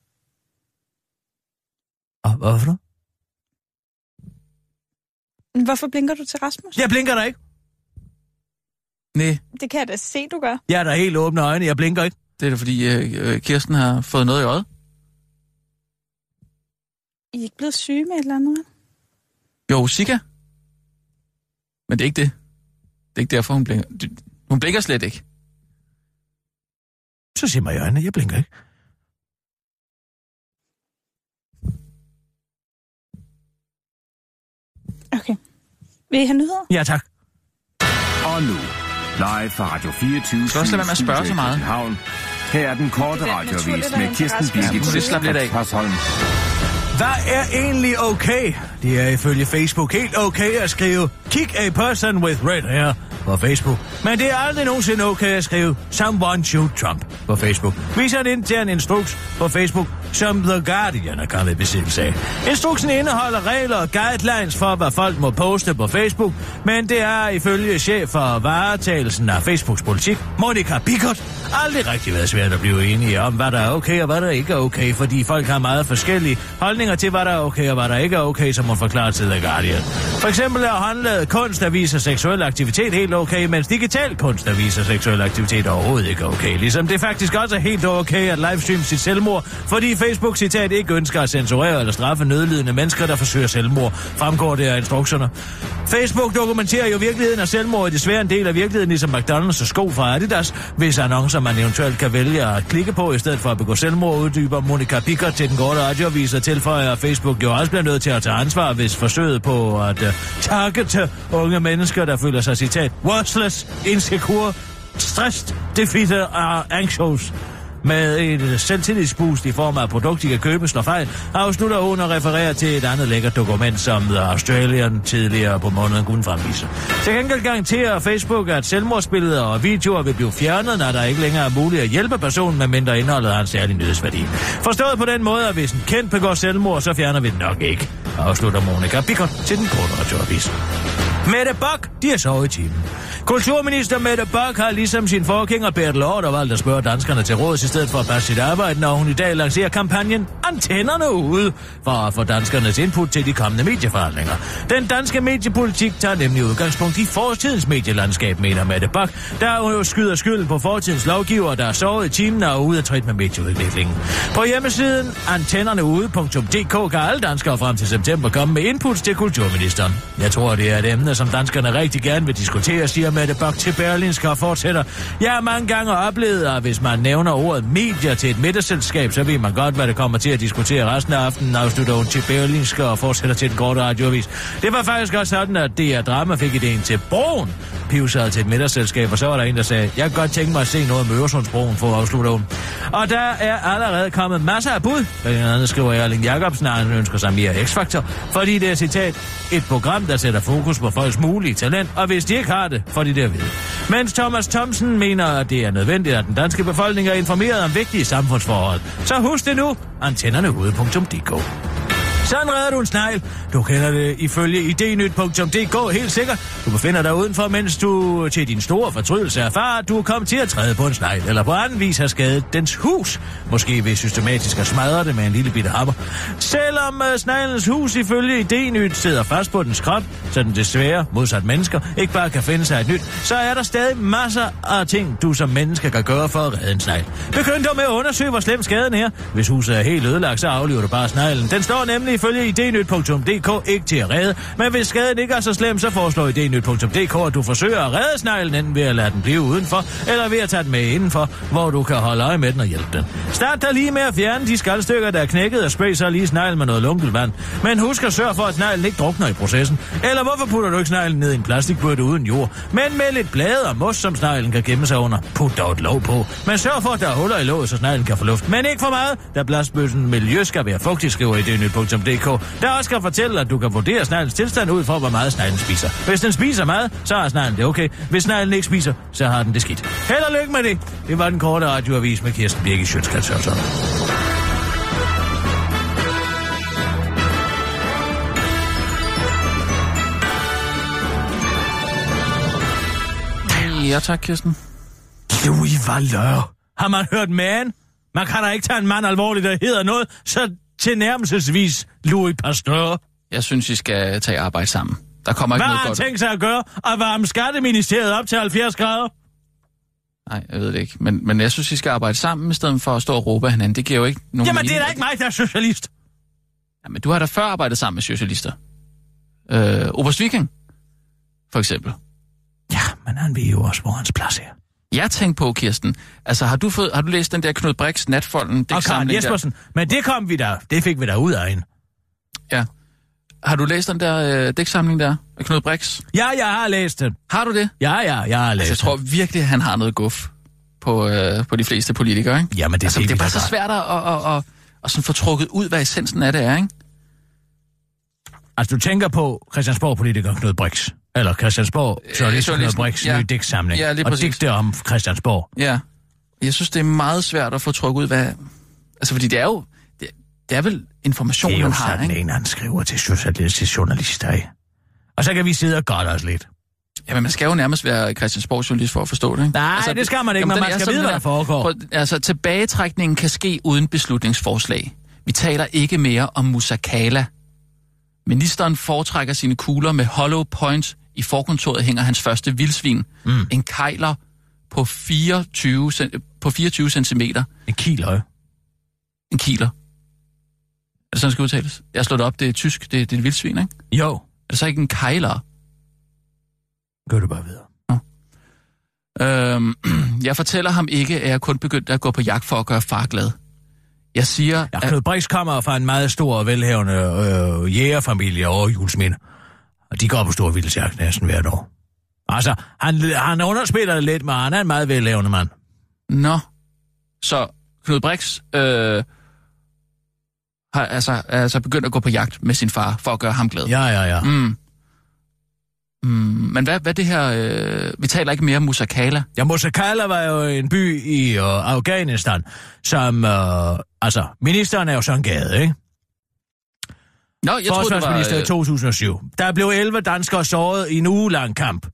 Og hvorfor? Hvorfor blinker du til Rasmus? Jeg blinker da ikke. Nej, Det kan jeg da se, du gør. Jeg er da helt åbne øjne. Jeg blinker ikke. det er da fordi øh, øh, Kirsten har fået noget i øjet. I er ikke blevet syge med et eller andet? Jo, Sika. Men det er ikke det. Det er ikke derfor, hun blinker. Hun blinker slet ikke. Så sig mig i øjnene. Jeg blinker ikke. Okay. Vil I have nyheder? Ja, tak. Og nu, live fra Radio 24 skal også lade være med at spørge så meget. Havn. Her er den korte radiovis med Kirsten. Birgit. Hørsholm. Hvad er egentlig okay? Det er ifølge Facebook helt okay at skrive Kick a person with red hair på Facebook. Men det er aldrig nogensinde okay at skrive Someone shoot Trump på Facebook. Viser en intern instruks på Facebook, som The Guardian er kommet i besiddelse af. Instruksen indeholder regler og guidelines for, hvad folk må poste på Facebook, men det er ifølge chef for varetagelsen af Facebooks politik, Monica Bickert, aldrig rigtig været svært at blive enige om, hvad der er okay og hvad der ikke er okay, fordi folk har meget forskellige holdninger til, hvad der er okay og hvad der ikke er okay, som hun forklarer til The Guardian. For eksempel er håndlavet kunst, der viser seksuel aktivitet helt okay, mens digital kunst, der viser seksuel aktivitet overhovedet ikke okay. Ligesom det faktisk også er helt okay at livestream sit selvmord, fordi Facebook citat ikke ønsker at censurere eller straffe nødlidende mennesker, der forsøger selvmord, fremgår det af instrukserne. Facebook dokumenterer jo virkeligheden og selvmord er desværre en del af virkeligheden, ligesom McDonald's og sko fra Adidas, hvis annoncer man eventuelt kan vælge at klikke på, i stedet for at begå selvmord, uddyber Monika Bikker til den korte radioavis og tilføjer, at Facebook jo også bliver nødt til at tage ansvar, hvis forsøget på at øh, targete unge mennesker, der føler sig citat worthless, insecure, stressed, defeated og anxious med et selvtillidsboost i form af produkt, de kan købe, slår fejl, afslutter hun og refererer til et andet lækkert dokument, som The Australian tidligere på måneden kunne fremvise. Til gengæld garanterer Facebook, at selvmordsbilleder og videoer vil blive fjernet, når der ikke længere er muligt at hjælpe personen, med mindre indholdet har en særlig nyhedsværdi. Forstået på den måde, at hvis en kendt begår selvmord, så fjerner vi den nok ikke, afslutter Monika Bikot til den korte radioavis. Mette Bak, de er sovet i timen. Kulturminister Mette Bak har ligesom sin forgænger Bertel Hård valgt at spørge danskerne til råd til stedet for at passe sit arbejde, når hun i dag lancerer kampagnen antennerne ude for at få danskernes input til de kommende medieforhandlinger. Den danske mediepolitik tager nemlig udgangspunkt i fortidens medielandskab, mener Mette Bak, der jo skyder skylden på fortidens lovgiver, der er sovet i timen og er ude af trit med medieudviklingen. På hjemmesiden antennerneude.dk kan alle danskere frem til september komme med inputs til kulturministeren. Jeg tror, det er et emne, som danskerne rigtig gerne vil diskutere, siger Mette Bak til Berlinsk og fortsætter. Jeg har mange gange oplevet, at hvis man nævner ordet medier til et middagsselskab, så ved man godt, hvad det kommer til at diskutere resten af aftenen, afslutter hun til Berlinske og fortsætter til den korte radioavis. Det var faktisk også sådan, at DR Drama fik ideen til broen, pivsede til et middagsselskab, og så var der en, der sagde, jeg kan godt tænke mig at se noget om Øresundsbroen, for afslutter hun. Og der er allerede kommet masser af bud. Blandt andet skriver Erling Jacobsen, at han ønsker sig mere X-Factor, fordi det er citat, et program, der sætter fokus på folks mulige talent, og hvis de ikke har det, får de det at vide. Mens Thomas Thomsen mener, at det er nødvendigt, at den danske befolkning er informeret om vigtige samfundsforhold. Så husk det nu, antennerneude.dk. Sådan redder du en snegl. Du kender det ifølge idnyt.dk helt sikkert. Du befinder dig udenfor, mens du til din store fortrydelse erfarer, at du er kommet til at træde på en snegl, eller på anden vis har skadet dens hus. Måske ved systematisk at smadre det med en lille bitte hammer. Selvom uh, sneglens hus ifølge idnyt sidder fast på dens krop, så den desværre, modsat mennesker, ikke bare kan finde sig et nyt, så er der stadig masser af ting, du som menneske kan gøre for at redde en snegl. Begynd dog med at undersøge, hvor slem skaden er. Hvis huset er helt ødelagt, så aflever du bare sneglen. Den står nemlig ifølge idnyt.dk ikke til at redde, men hvis skaden ikke er så slem, så foreslår idnyt.dk, at du forsøger at redde sneglen, enten ved at lade den blive udenfor, eller ved at tage den med indenfor, hvor du kan holde øje med den og hjælpe den. Start dig lige med at fjerne de skaldstykker, der er knækket, og spray så lige sneglen med noget lunket vand. Men husk at sørge for, at sneglen ikke drukner i processen. Eller hvorfor putter du ikke sneglen ned i en plastikbøtte uden jord, men med lidt blade og mos, som sneglen kan gemme sig under? Put dog et låg på. Men sørg for, at der er huller i låget, så sneglen kan få luft. Men ikke for meget, da plastbøtten miljø skal være fugtig, skriver i dnyt.dk, der også skal fortælle, at du kan vurdere sneglens tilstand ud for, hvor meget sneglen spiser. Hvis den spiser meget, så har sneglen det okay. Hvis sneglen ikke spiser, så har den det skidt. Held og lykke med det. Det var den korte radioavis med Kirsten Birgit Sjøtskrets Hørsson. Ja tak, Kirsten. Louis Valeur. Har man hørt man? Man kan da ikke tage en mand alvorligt, der hedder noget, så tilnærmelsesvis Louis Pasteur. Jeg synes, I skal tage arbejde sammen. Der kommer ikke Hvad noget har han godt. tænkt sig at gøre? At varme skatteministeriet op til 70 grader? Nej, jeg ved det ikke. Men, men jeg synes, I skal arbejde sammen, i stedet for at stå og råbe af hinanden. Det giver jo ikke nogen Jamen, det er mening. da ikke mig, der er socialist. Jamen, du har da før arbejdet sammen med socialister. Øh, Oberst Viking, for eksempel. Ja, men han ved jo også, hvor hans plads er. Jeg tænkte på, Kirsten, altså har du, fået, har du læst den der Knud Brix Natfolden? Og Karen digtsamling der? Jespersen. Men det kom vi der. Det fik vi der ud af en. Ja. Har du læst den der øh, digtsamling der af Knud Brix? Ja, jeg har læst den. Har du det? Ja, ja, jeg har læst Altså, jeg tror virkelig, han har noget guf på, øh, på de fleste politikere, ikke? Jamen, det, Altså, det er bare så svært at, at, at, at, at sådan få trukket ud, hvad essensen af det er, ikke? Altså, du tænker på Christiansborg-politiker Knud Brix. Eller Christiansborg, journalist Knud journalisten, Brix' ja. nye digtsamling. Ja, lige og præcis. digte om Christiansborg. Ja. Jeg synes, det er meget svært at få trukket ud, hvad... Altså, fordi det er jo... Det, det er vel information, Det er jo man har, sådan ikke? en, han skriver til socialistiske journalister, ikke? Og så kan vi sidde og godt os lidt. Jamen, man skal jo nærmest være Christiansborg-journalist for at forstå det, ikke? Nej, det skal man ikke, men man er skal sådan, vide, hvad der foregår. Prøv, altså, tilbagetrækningen kan ske uden beslutningsforslag. Vi taler ikke mere om Musakala. Ministeren foretrækker sine kugler med hollow point. I forkontoret hænger hans første vildsvin. Mm. En kejler på 24, cen- på 24 cm. En kiløje. En kiler. Er det sådan, det skal udtales? Jeg har slået op, det er tysk, det, det er et vildsvin, ikke? Jo, Er det så ikke en kejler? gør du bare videre. Øhm, jeg fortæller ham ikke, at jeg kun begyndte at gå på jagt for at gøre far glad. Jeg siger, Ja, at, Knud Brix kommer fra en meget stor og velhavende øh, jægerfamilie over julesminde. Og de går på stor vildjagt næsten hvert år. Altså, han, han underspiller det lidt, men han er en meget velhavende mand. Nå, så Knud Brix øh, har altså, altså begyndt at gå på jagt med sin far for at gøre ham glad. Ja, ja, ja. Mm. Mm, men hvad, hvad det her... Øh, vi taler ikke mere om Musakala. Ja, Mosakala var jo en by i øh, Afghanistan, som... Øh, altså, ministeren er jo sådan gade, ikke? Nå, jeg troede, det var... Forsvarsminister i Øh, 2007. Der blev 11 danskere såret i en ugelang kamp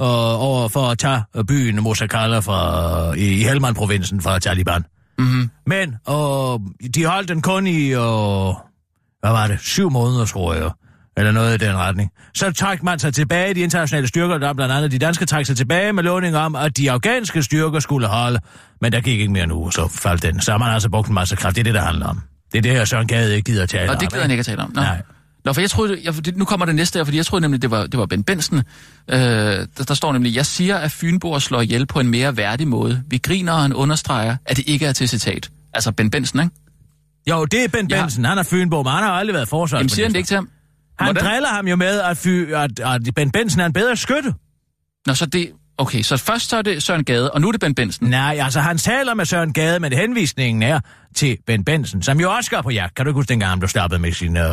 øh, over for at tage øh, byen Mosakala fra, i, i Helmand-provinsen fra Taliban. mm-hmm. Men øh, de holdt den kun i, øh, hvad var det, syv måneder, tror jeg. Eller noget i den retning. Så trak man sig tilbage, de internationale styrker, der blandt andet de danske, trak sig tilbage med lovning om, at de afghanske styrker skulle holde. Men der gik ikke mere nu, så faldt den. Så har man altså brugt en masse kraft. Det er det, der handler om. Det er det, her Søren Gade ikke gider at tale Og det om, gider han ikke at tale om. Nå. Nej. Nå, for jeg troede, jeg, det, nu kommer det næste her, fordi jeg troede nemlig, det var, det var Ben Benson. Øh, der, der står nemlig, jeg siger, at Fynboer slår ihjel på en mere værdig måde. Vi griner, og han understreger, at det ikke er til citat. Altså Ben Benson, ikke? Jo, det er Ben Ja. Benson. Han er Fynbo, men han har aldrig været forsvarsminister. Jamen siger han det ikke til ham? Han Hvordan? driller ham jo med, at, fy, at, at Ben Benson er en bedre skytte. Nå, så det... Okay, så først så er det Søren Gade, og nu er det Ben Benson. Nej, altså han taler med Søren Gade, men henvisningen er til Ben Benson, som jo også går på jagt. Kan du ikke huske, dengang han blev stoppet med sin øh,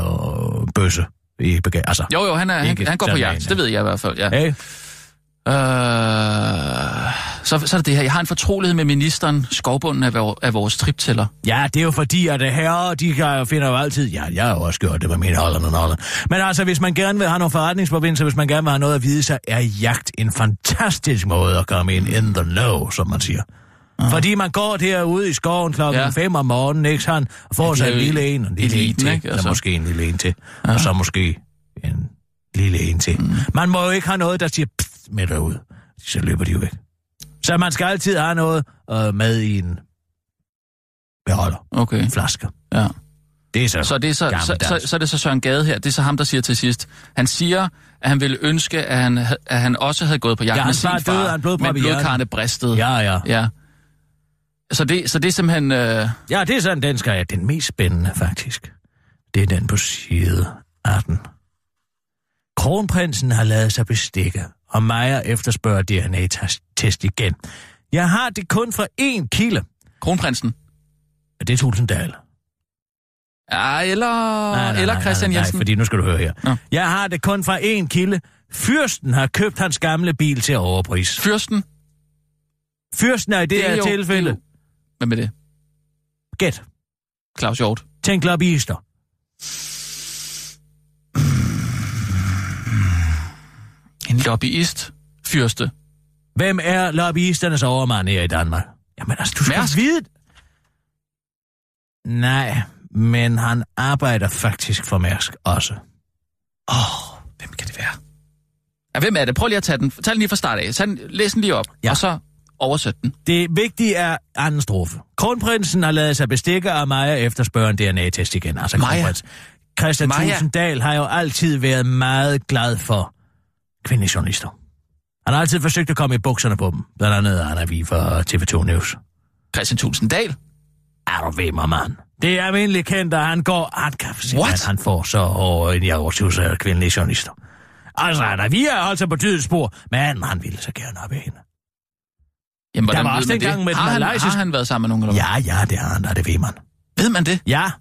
bøsse i bagage? Altså, Jo, jo, han, er, han, han går på jagt. Det ved jeg i hvert fald, ja. Hey? Øh, så, så er det det her. Jeg har en fortrolighed med ministeren, skovbunden af, vor, af vores triptæller. Ja, det er jo fordi, at det herrer, de kan, finder jo altid... Ja, jeg har jo også gjort det med mine holder og holder. Men altså, hvis man gerne vil have nogle forretningsforbindelser, hvis man gerne vil have noget at vide, så er jagt en fantastisk måde at komme ind in the know, som man siger. Fordi man går derude i skoven klokken Ja. 5 om morgenen, ikke sådan, og får Ja, sig en lille en, og en lille en eliten, til, ikke? eller Altså. måske en lille en til, og så måske en lille en til. Mm. Man må jo ikke have noget, der siger pst, med derude. Så løber de jo væk. Så man skal altid have noget øh, med i en beholder, Okay, en flaske. ja. Det er så, Så, det er så, så, så, så er det så Søren Gade her. Det er så ham, der siger til sidst. Han siger, at han ville ønske, at han, ha- at han også havde gået på jagt Ja, med sin far døde blodprop men blodkarrene bristede. Ja, ja. ja. Så det, så det er simpelthen... Øh, Ja, det er sådan, den skal jeg. Den mest spændende, faktisk. Det er den på side 18. Kronprinsen har lavet sig bestikke, og Maja efterspørger DNA-test igen. Jeg har det kun fra én kilde. kronprinsen. Det er Tulsendal. Ja, eller, eller Christian nej, Jensen. Nej, fordi nu skal du høre her. Nå. Jeg har det kun fra én kilde. Fyrsten har købt hans gamle bil til overpris. Fyrsten. Fyrsten er i det, det er her jo- tilfælde. det er jo- Hvem er det? Gæt. Claus Hjort. Tænk lobbyister. Lobbyist. Fyrste. Hvem er lobbyisternes overmand her i Danmark? Jamen altså, du skal Mærsk. vide... Nej, men han arbejder faktisk for Mærsk også. Åh, oh, hvem kan det være? Ja, hvem er det? Prøv lige at tage den. Tag den lige fra start af. Tag den, læs den lige op, Ja. og så oversæt den. Det vigtige er anden strofe. Kronprinsen har lavet sig bestikke af Maja efterspørger en DNA-test igen. Altså Maja. kronprins. Christian Maja. Tulsendal har jo altid været meget glad for kvindelige journalister. Han har altid forsøgt at komme i bukserne på dem. Blandt andet Anna Vi fra TV2 News. Christian Tulsendal. Er du ved mig, mand? Det er almindeligt kendt, at han går... Han kan What? at han får så hårde en jagertus af kvindelige journalister. Altså, Anna Vi holdt sig på tydets spor, men han ville så gerne op i hende. Jamen, Der var også dengang med den har, han, malaysiske- har han været sammen med nogen, eller hvad? Ja, ja, det har han da, det ved man. Ved man det? Ja,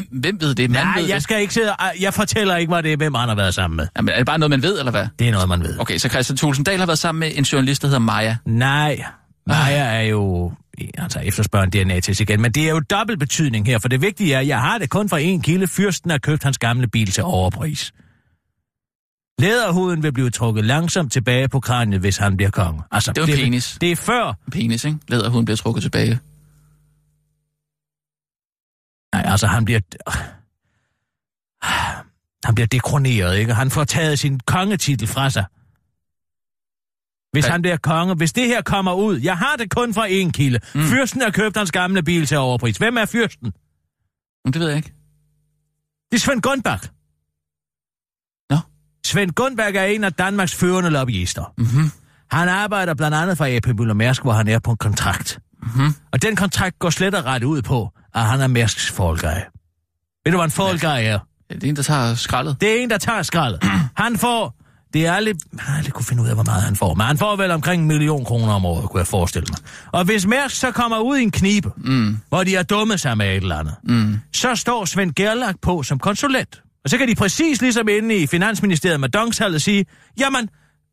Hvem, hvem ved det? Man nej, ved jeg det. skal ikke sidde... Jeg fortæller ikke, hvad det er, hvem han har været sammen med. Jamen, er det bare noget, man ved, eller hvad? Det er noget, man ved. Okay, så Christian Tulsendal har været sammen med en journalist, der hedder Maja. Nej, Maja er jo altså efterspørger en DNA-test igen, men det er jo dobbelt betydning her, for det vigtige er, at jeg har det kun fra en kilde. Fyrsten har købt hans gamle bil til overpris. Læderhuden vil blive trukket langsomt tilbage på kraniet, hvis han bliver konge. Altså, Det er penis. Det er før... Penis, ikke? Læderhuden bliver trukket tilbage. Nej, altså han bliver... Han bliver dekroneret, ikke? Han får taget sin kongetitel fra sig. Hvis han bliver konge, hvis det her kommer ud, jeg har det kun fra en kilde. Mm. Fyrsten har købt hans gamle bil til overpris. Hvem er fyrsten? Men det ved jeg ikke. Det er Svend Gundbach. Nå. Svend Gundbach er en af Danmarks førende lobbyister. Mhm. Han arbejder blandt andet for AP Møller Mærsk, hvor han er på en kontrakt. Mhm. Og den kontrakt går slet og ret ud på, at han er Mærsks fallguy. Ved du, hvad en fallguy er? Ja, Det er en, der tager skraldet. Det er en, der tager skraldet. Han får... Det er aldrig... Jeg har aldrig kunne finde ud af, hvor meget han får. Men han får vel omkring en million kroner om året, kunne jeg forestille mig. Og hvis Mærsk så kommer ud i en knibe, mm. hvor de har dummet sig med et eller andet, mm. så står Svend Gerlach på som konsulent. Og så kan de præcis ligesom inde i Finansministeriet med Dongshallet sige, jamen,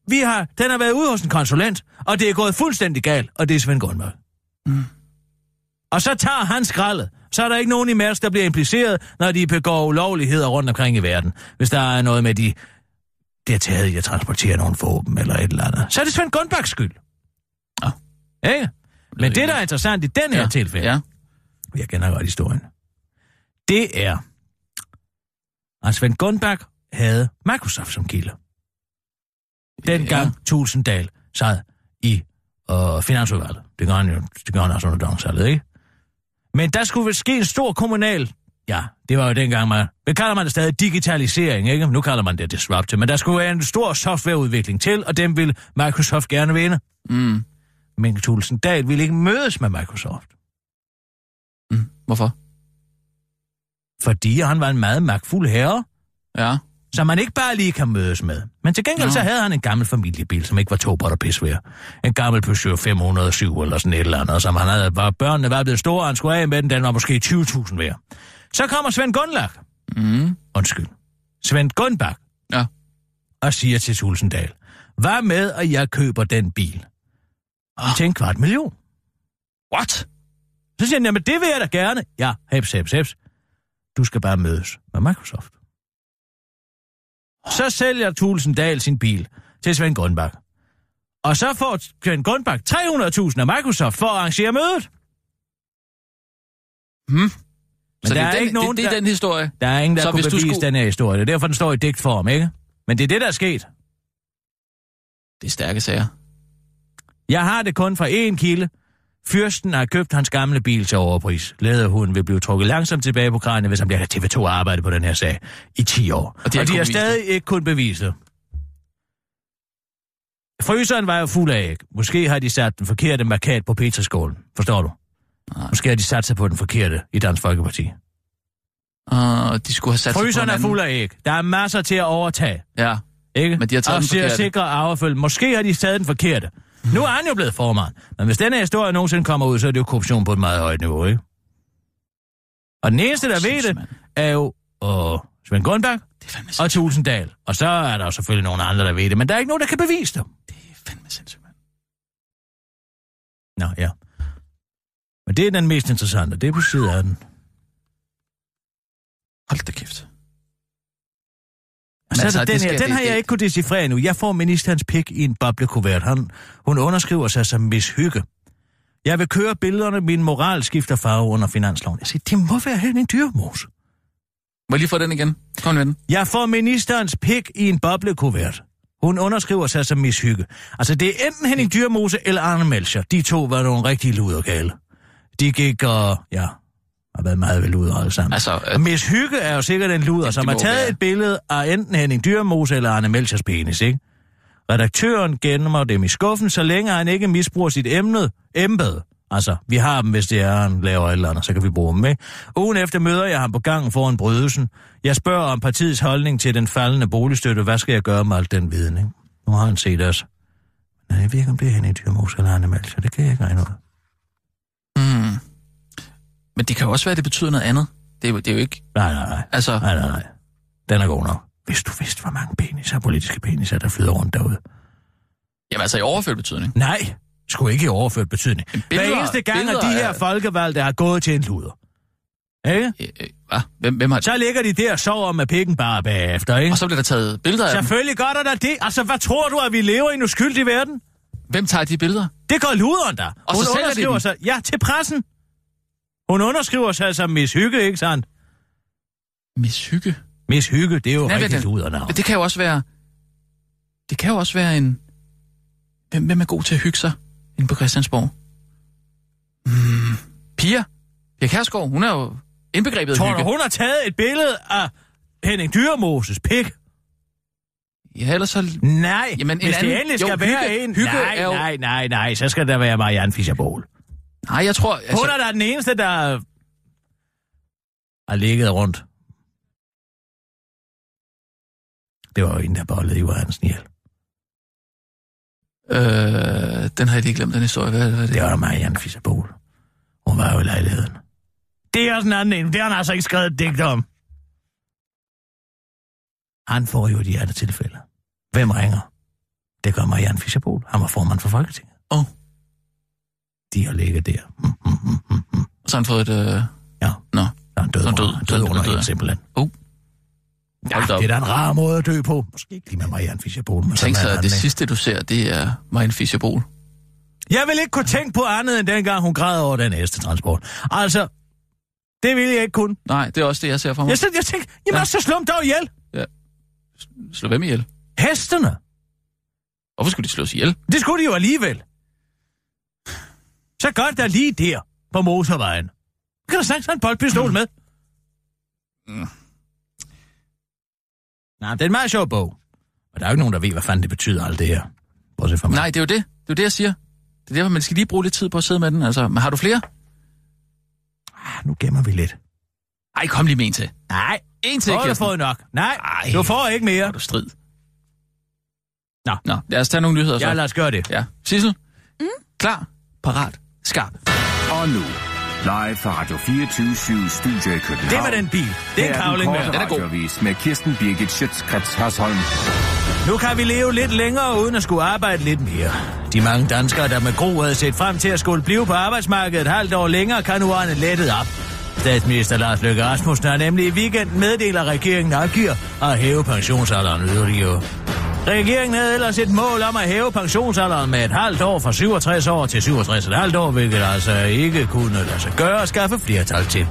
vi har, den har været ude hos en konsulent, og det er gået fuldstændig galt, og det er Svend Gunnberg. Mm. Og så tager han skraldet. Så er der ikke nogen i Mærsk, der bliver impliceret, når de begår ulovligheder rundt omkring i verden. Hvis der er noget med, de det er taget i at transportere nogle våben eller et eller andet. Så er det Svend Gunnbachs skyld. Ja. Ikke? Men det, der er interessant i den her ja. tilfælde, Ja. Jeg kender godt historien. Det er, at Svend Gunbach havde Microsoft som kilde. Dengang ja. Tulsendal sad i øh, finansudvalget. Det gør han jo, det gør han også under dongsalget, ikke? Men der skulle vel ske en stor kommunal... Ja, det var jo dengang, man... Hvad kalder man det stadig? Digitalisering, ikke? Nu kalder man det disruptive. Men der skulle være en stor softwareudvikling til, og dem ville Microsoft gerne vinde. Mm. Men Thulesen Dahl ville ikke mødes med Microsoft. Mm. Hvorfor? Fordi han var en meget magtfuld herre, Ja. Som man ikke bare lige kan mødes med. Men til gengæld Nå. så havde han en gammel familiebil, som ikke var tåbert og pisvær. En gammel Peugeot 507 eller sådan et eller andet, som han havde, var børnene var blevet store, og han skulle af med den, den var måske 20.000 værd. Så kommer Svend Gunlach, Mm. undskyld, Svend Gunbach, Ja. og siger til Tulsendal, hvad med, at jeg køber den bil? Ah. Til en kvart million. What? Så siger han, jamen det vil jeg da gerne. Ja, heps, heps, heps. Du skal bare mødes med Microsoft. Så sælger Tulsendal sin bil til Svend Grundbak. Og så får Svend Grundbak 300.000 af Microsoft for at arrangere mødet. Hmm. Men Så der det er er, den, ikke nogen, det, det er der- den historie. Der er ingen, der Så kunne bevise skulle- den her historie. Det er derfor, den står i digtform, ikke? Men det er det, der er sket. Det er stærke sager. Jeg har det kun fra én kilde. Fyrsten har købt hans gamle bil til overpris. Læderhunden vil blive trukket langsomt tilbage på kranen, hvis han bliver TV2 arbejde på den her sag i 10 år. Og de de, har og de har stadig ikke kunnet bevise det. Fryseren var jo fuld af æg. Måske har de sat den forkerte markat på pizzaskålen. Forstår du? Nej. Måske har de sat sig på den forkerte i Dansk Folkeparti. Og de skulle have sat sig på Fryseren en er anden- fuld af æg. Der er masser til at overtage. Ja. Ikke? Men de har taget og den forkerte. sikre arvefølge. Måske har de taget den forkerte. Nu er han jo blevet formand. Men hvis denne historie nogensinde kommer ud, så er det jo korruption på et meget højt niveau, ikke? Og den eneste, der ved det, er jo øh, Svend Grundberg er og. Tulsendal. Og så er der jo selvfølgelig nogle andre, der ved det. Men der er ikke nogen, der kan bevise det. Det er fandme sindssygt, mand. Nå, ja. Men det er den mest interessante. Det er på siden af den. Hold da kæft. Og så altså, altså, det den, skal- her, den det- har jeg det- ikke kunne decifrere nu. Jeg får ministerens pik i en boblekuvert. Han, hun underskriver sig som Miss Hygge. Jeg vil køre billederne, min moral skifter farve under finansloven. Jeg siger, det må være hen en dyrmose. Må jeg lige få den igen? Kom med den. Jeg får ministerens pik i en boblekuvert. Hun underskriver sig som Miss Hygge. Altså, det er enten Henning Dyrmose eller Arne Melcher. De to var nogle rigtige ludergale. De gik og, ja, har været meget vel alle sammen. Altså, øh, Miss Hygge er jo sikkert en luder, som det har må taget være. et billede af enten Henning Dyrmose eller Arne Melchers penis, ikke? Redaktøren gemmer dem i skuffen, så længe han ikke misbruger sit emne, embed. Altså, vi har dem, hvis det er, han laver et eller andet, så kan vi bruge dem, ikke? Ugen efter møder jeg ham på gangen foran brydelsen. Jeg spørger om partiets holdning til den faldende boligstøtte. Hvad skal jeg gøre med alt den viden, ikke? Nu har han set os. Nej, jeg ved ikke, om det er Henning Dyrmose eller Arne Melcher. Det kan jeg ikke regne ud. Men det kan jo også være, at det betyder noget andet. Det er jo, det er jo ikke... Nej, nej, nej. Altså, Nej, nej, nej. Den er god nok. Hvis du vidste, hvor mange peniser, politiske peniser, der flyder rundt derude. jamen altså i overført betydning. Nej, sgu ikke i overført betydning. Hver billeder- eneste gang, at de her er- folkevalgte har gået til en luder. Ikke? Øh, øh, Hvad? Hvem, hvem har... Så ligger de der og sover med pikken bare bagefter, ikke? Og så bliver der taget billeder af dem. Selvfølgelig gør der da det. Altså, hvad tror du, at vi lever i en uskyldig verden? Hvem tager de billeder? Det gør luderen der. Og så Hun sælger de dem. sig... Ja, til pressen. Hun underskriver sig som Miss Hygge, ikke sandt? Miss Hygge. Miss Hygge, det er jo rigtig men- ludernavn. Men det kan jo også være... Det kan jo også være en... Hvem, hvem er god til at hygge sig inde på Christiansborg? Hmm. Pia? Pia Kærsgaard, hun er jo indbegrebet af Tror du, hun har taget et billede af Henning Dyrmoses pik? Ja, ellers så... Nej, Jamen, en hvis anden- det endelig jo, skal være hygge- en... hygge nej, er jo- nej, nej, nej, så skal der være Marianne Fischer-Bohl. Nej, jeg tror... Hun Altså, er da den eneste, der har ligget rundt. Det var jo en, der bollede Ivar Hansen ihjel. øh, den har jeg lige glemt, den historie. Hvad, hvad er det? Det var Marianne Fischer-Bohl. Hun var jo i lejligheden. Det er også en anden en. Det har han altså ikke skrevet et digt om. Han får jo de andre tilfælde. Hvem ringer? Det gør Marianne Fischer-Bohl. Han var formand for Folketinget. Åh. De har ligget der. Mm, mm, mm, mm, mm. Så han fået et... Øh... Ja. Nå, Så er han død, Så han under, død. død, er under død. en, simpelthen. Oh. Ja, det er da en rar måde at dø på. Måske ikke lige med Marianne Fischer-Bohl, men tænk så, at det ikke? sidste, du ser, det er Marianne Fischer-Bohl. Jeg vil ikke kunne tænke på andet end dengang, hun græd over den næste transport. Altså, Det ville jeg ikke kunne. Nej, det er også det, jeg ser for mig. Jeg, jeg tænkte, jamen Ja. ja. så slå dem dog ihjel. Slå hvem ihjel? Hestene. Hvorfor skulle de slås ihjel? Det skulle de jo alligevel. Så gør det da lige der på motorvejen. Kan du sagtens have en boldpistol med? Mm. Nej, det er en meget sjov bog. Og der er jo ikke nogen, der ved, hvad fanden det betyder, alt det her. Bortset fra mig. Nej, det er jo det. Det er jo det, jeg siger. Det er derfor, man skal lige bruge lidt tid på at sidde med den. Altså, men har du flere? Ah, nu gemmer vi lidt. Ej, kom lige med en til. Nej, En til, har du Kirsten. fået nok. Nej, Ej. du får ikke mere. Er du strid? Nå. Nå, lad os tage nogle nyheder så. Ja, lad os gøre det. Ja. Sissel? Mm? Klar, parat, skarp. Og nu, live fra Radio 24 Studio i København. Det med den bil. Det er en den med. Den er god. med Kirsten Birgit Schøtzgrads Hasholm. Nu kan vi leve lidt længere, uden at skulle arbejde lidt mere. De mange danskere, der med gro havde set frem til at skulle blive på arbejdsmarkedet et halvt år længere, kan nu årene lettet op. Statsminister Lars Løkke Rasmussen har nemlig i weekenden meddelt, at regeringen opgiver at hæve pensionsalderen yderligere. Regeringen havde ellers et mål om at hæve pensionsalderen med et halvt år fra 67 år til 67 et halvt år, hvilket altså ikke kunne lade sig gøre at skaffe flertal til.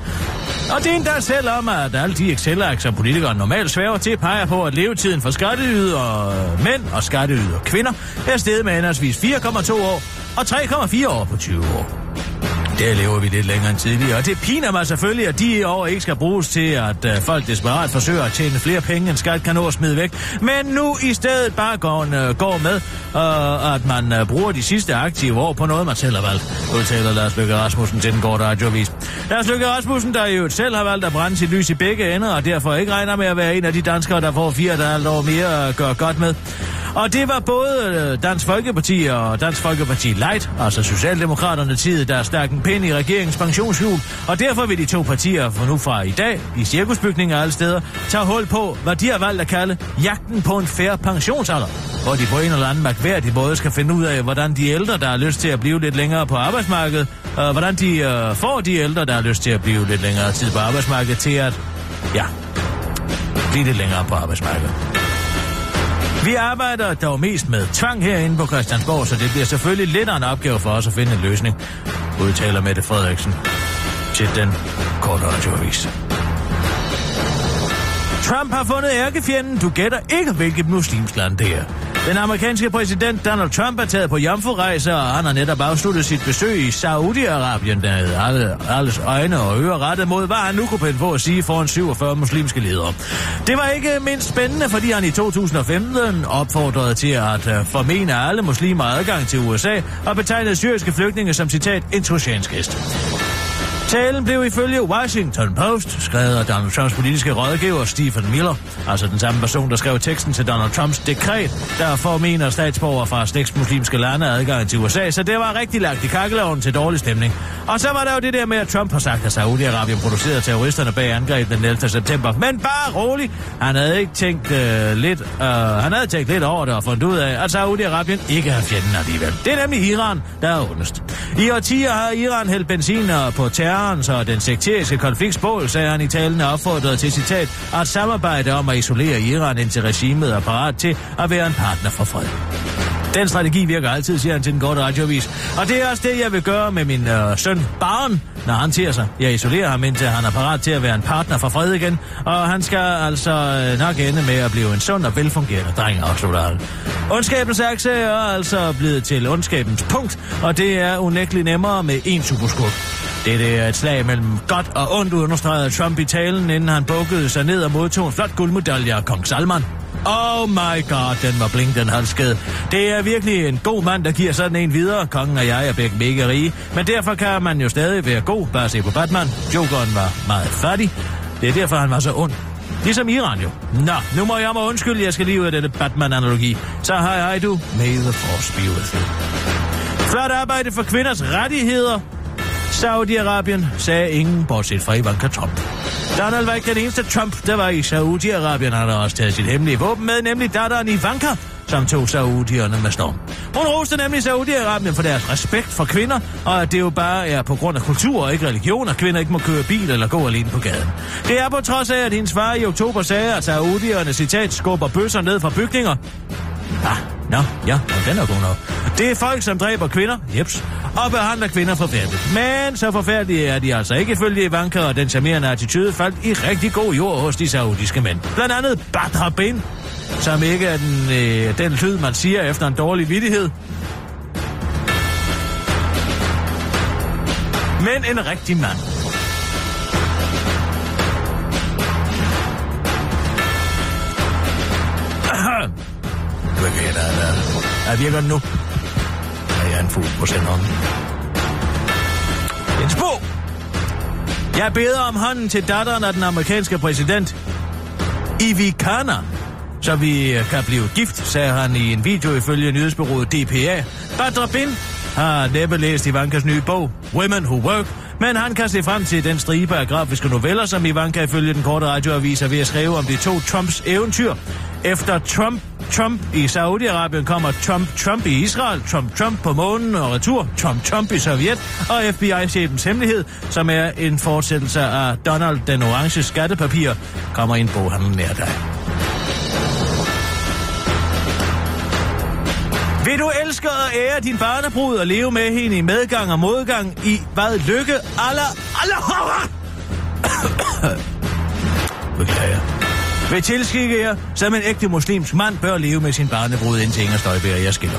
Og det er endda selv om, at alle de excel som politikere normalt svæver til, peger på, at levetiden for skatteyder mænd og skatteyder kvinder er steget med henholdsvis 4,2 år og 3,4 år på 20 år. Der lever vi lidt længere end tidligere, og det piner mig selvfølgelig, at de år ikke skal bruges til, at øh, folk desperat forsøger at tjene flere penge, end skat kan nå at smide væk. Men nu i stedet bare går, øh, går med, øh, at man øh, bruger de sidste aktive år på noget, man selv har valgt, udtaler Lars Løkke Rasmussen til den korte radioavis. Lars Løkke Rasmussen, der jo selv har valgt at brænde sit lys i begge ender, og derfor ikke regner med at være en af de danskere, der får fire der år mere øh, at gøre godt med. Og det var både øh, Dansk Folkeparti og Dansk Folkeparti Light, altså Socialdemokraterne tid, der stak en pind i regeringens pensionshjul, og derfor vil de to partier for nu fra i dag, i cirkusbygninger alle steder, tage hul på, hvad de har valgt at kalde jagten på en færre pensionsalder, hvor de på en eller anden mærkværdig måde skal finde ud af, hvordan de ældre, der har lyst til at blive lidt længere på arbejdsmarkedet, øh, hvordan de øh, får de ældre, der har lyst til at blive lidt længere tid på arbejdsmarkedet, til at, ja, blive lidt længere på arbejdsmarkedet. Vi arbejder dog mest med tvang herinde på Christiansborg, så det bliver selvfølgelig lidt af en opgave for os at finde en løsning, udtaler Mette Frederiksen til den korte radioavis. Trump har fundet ærkefjenden. Du gætter ikke, hvilket muslimsk land det er. Den amerikanske præsident Donald Trump er taget på jomfrurejse, og han har netop afsluttet sit besøg i Saudi-Arabien, der havde alle, alles øjne og ører rettet mod, hvad han nu kunne finde på at sige foran 47 muslimske ledere. Det var ikke mindst spændende, fordi han i 2015 opfordrede til at øh, formene alle muslimer adgang til USA og betegnede syriske flygtninge som citat en trojansk hest. Talen blev ifølge Washington Post skrevet af Donald Trumps politiske rådgiver Stephen Miller, altså den samme person, der skrev teksten til Donald Trumps dekret, der formener statsborgere fra seks muslimske lande adgang til USA, så det var rigtig lagt i kakkeloven til dårlig stemning. Og så var der jo det der med, at Trump har sagt, at Saudi-Arabien producerede terroristerne bag angrebet den 11. september. Men bare rolig, han havde ikke tænkt øh, lidt, øh, han havde tænkt lidt over det og fundet ud af, at Saudi-Arabien ikke er fjenden alligevel. Det er nemlig Iran, der er ondest. I årtier har Iran hældt benzin på terrorens og den sekteriske konfliktsbål, sagde han i talen og opfordrede til citat, at samarbejde om at isolere Iran indtil regimet er parat til at være en partner for fred. Den strategi virker altid, siger han til den korte radiovis. Og det er også det, jeg vil gøre med min øh, søn Barn, når han tiger sig. Jeg isolerer ham indtil han er parat til at være en partner for fred igen. Og han skal altså øh, nok ende med at blive en sund og velfungerende dreng, afslutter han. Ondskabens akse er altså blevet til ondskabens punkt, og det er unægteligt nemmere med en superskurk. Det er et slag mellem godt og ondt, understregede Trump i talen, inden han bukkede sig ned og modtog en flot guldmedalje af kong Salman. Oh my god, den var blink, den halskede. Det er virkelig en god mand, der giver sådan en videre. Kongen og jeg er begge mega rige. Men derfor kan man jo stadig være god. Bare se på Batman. Jokeren var meget fattig. Det er derfor, han var så ond. Ligesom Iran jo. Nå, nu må jeg må undskylde, jeg skal lige ud af dette Batman-analogi. Så hej hej du. May the force be with you. Flot arbejde for kvinders rettigheder. Saudi-Arabien sagde ingen, bortset fra Ivanka Trump. Donald var ikke den eneste Trump, der var i Saudi-Arabien. Han har også taget sit hemmelige våben med, nemlig datteren Ivanka, som tog saudierne med storm. Hun roste nemlig Saudi-Arabien for deres respekt for kvinder, og at det jo bare er på grund af kultur og ikke religion, at kvinder ikke må køre bil eller gå alene på gaden. Det er på trods af, at hendes far i oktober sagde, at saudierne, citat, skubber bøsser ned fra bygninger. Ah, Nå, ja, og den er god nok. Det er folk, som dræber kvinder, jeps, og behandler kvinder forfærdeligt. Men så forfærdelige er de altså ikke ifølge Ivanka, og den charmerende attitude faldt i rigtig god jord hos de saudiske mænd. Blandt andet Badr Bin, som ikke er den, øh, den lyd, man siger efter en dårlig vidighed, Men en rigtig mand. Hvad kan jeg virker nu. Er jeg en fugl på senderen? En spor! Jeg beder om hånden til datteren af den amerikanske præsident, Ivy Kana, så vi øh, kan blive gift, sagde han i en video ifølge nyhedsbyrået DPA. Badr Bin har næppe læst Ivankas nye bog, Women Who Work, men han kan se frem til den stribe af grafiske noveller, som Ivanka ifølge den korte radioavis er ved at skrive om de to Trumps eventyr. Efter Trump Trump i Saudi-Arabien kommer Trump Trump i Israel, Trump Trump på månen og retur, Trump Trump i Sovjet og FBI-chefens hemmelighed, som er en fortsættelse af Donald den orange skattepapir, kommer i en boghandel nær dig. Vil du elske og ære din barnebrud og leve med hende i medgang og modgang i hvad lykke aller, aller horror? Beklager. Ved tilskikke jer, som en ægte muslimsk mand bør leve med sin barnebrud, indtil Inger Støjberg og jeg skiller.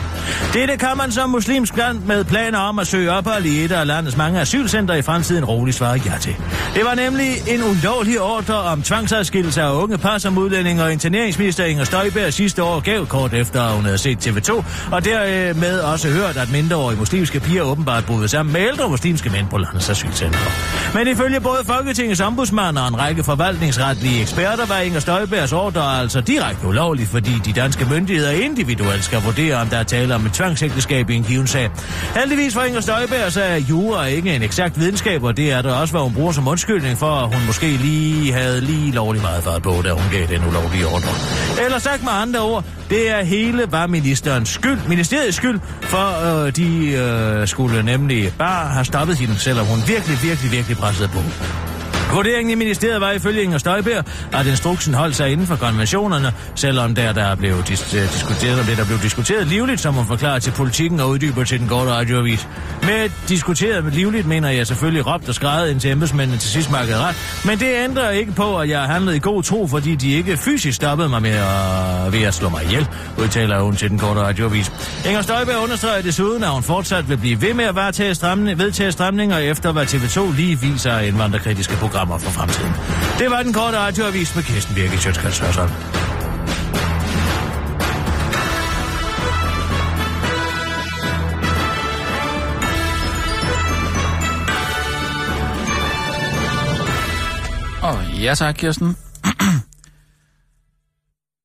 Dette kan man som muslimsk land med planer om at søge ophold i et af landets mange asylcenter i fremtiden roligt svare ja til. Det var nemlig en ulovlig ordre om tvangsadskillelse af unge par, som udlænding og interneringsminister Inger Støjberg sidste år gav kort efter, at hun havde set TV2, og dermed også hørt, at mindreårige muslimske piger åbenbart boede sammen med ældre muslimske mænd på landets asylcenter. Men ifølge både Folketingets ombudsmand og en række forvaltningsretlige eksperter var Inger Støjbergs ordre altså direkte ulovlig, fordi de danske myndigheder individuelt skal vurdere, om der er tale om et tvangsægteskab i en given sag. Heldigvis for Inger Støjberg, så er jura ikke en eksakt videnskab, og det er der også, hvad hun bruger som undskyldning for, at hun måske lige havde lige lovlig meget fart på, da hun gav den ulovlige ordre. Eller sagt med andre ord, det er hele var ministerens skyld, ministeriets skyld, for øh, de øh, skulle nemlig bare have stoppet hende, selvom hun virkelig, virkelig, virkelig pressede på. Vurderingen i ministeriet var ifølge Inger Støjberg, at instruksen holdt sig inden for konventionerne, selvom der, der blev dis- øh, diskuteret om det, der blev diskuteret livligt, som hun forklarer til politikken og uddyber til den korte radioavis. Med diskuteret med livligt mener jeg selvfølgelig råbt og skrevet indtil embedsmændene til sidst markede ret, men det ændrer ikke på, at jeg handlede i god tro, fordi de ikke fysisk stoppede mig med at, ved at slå mig ihjel, udtaler hun til den korte radioavis. Inger Støjberg understreger desuden, at hun fortsat vil blive ved med at varetage stramning, vedtage stramninger efter, hvad TV2 lige viser indvandrerkritiske indvandrerkritiske programmer for fremtiden. Det var den korte radioavis med Kirsten Birgit Sjøtskrets. Og ja tak, Kirsten.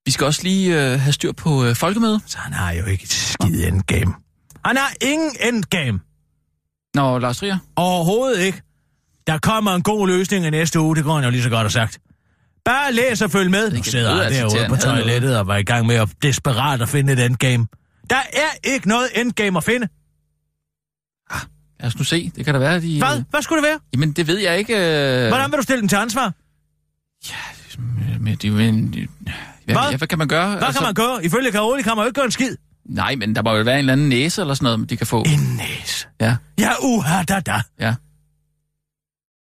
Vi skal også lige øh, have styr på øh, folkemødet. Så han har jo ikke et skid endgame. Han har ingen endgame. Nå, Lars Trier. Overhovedet ikke. Der kommer en god løsning i næste uge, det går han jo lige så godt have sagt. Bare læs og følg med. Nu sidder han altså derude på toilettet og var i gang med at desperat at finde et endgame. Der er ikke noget endgame at finde. Lad os nu se. Det kan da være, de... Hvad? Hvad skulle det være? Jamen, det ved jeg ikke. Øh... Hvordan vil du stille den til ansvar? Men, de, men, de, hvad, Hvad? Ja, hvad kan man gøre? Hvad kan man gøre? Ifølge Karoli kan man jo ikke gøre en skid. Nej, men der må jo være en eller anden næse eller sådan noget, de kan få. En næse. Ja, Ja, uha da da. ja.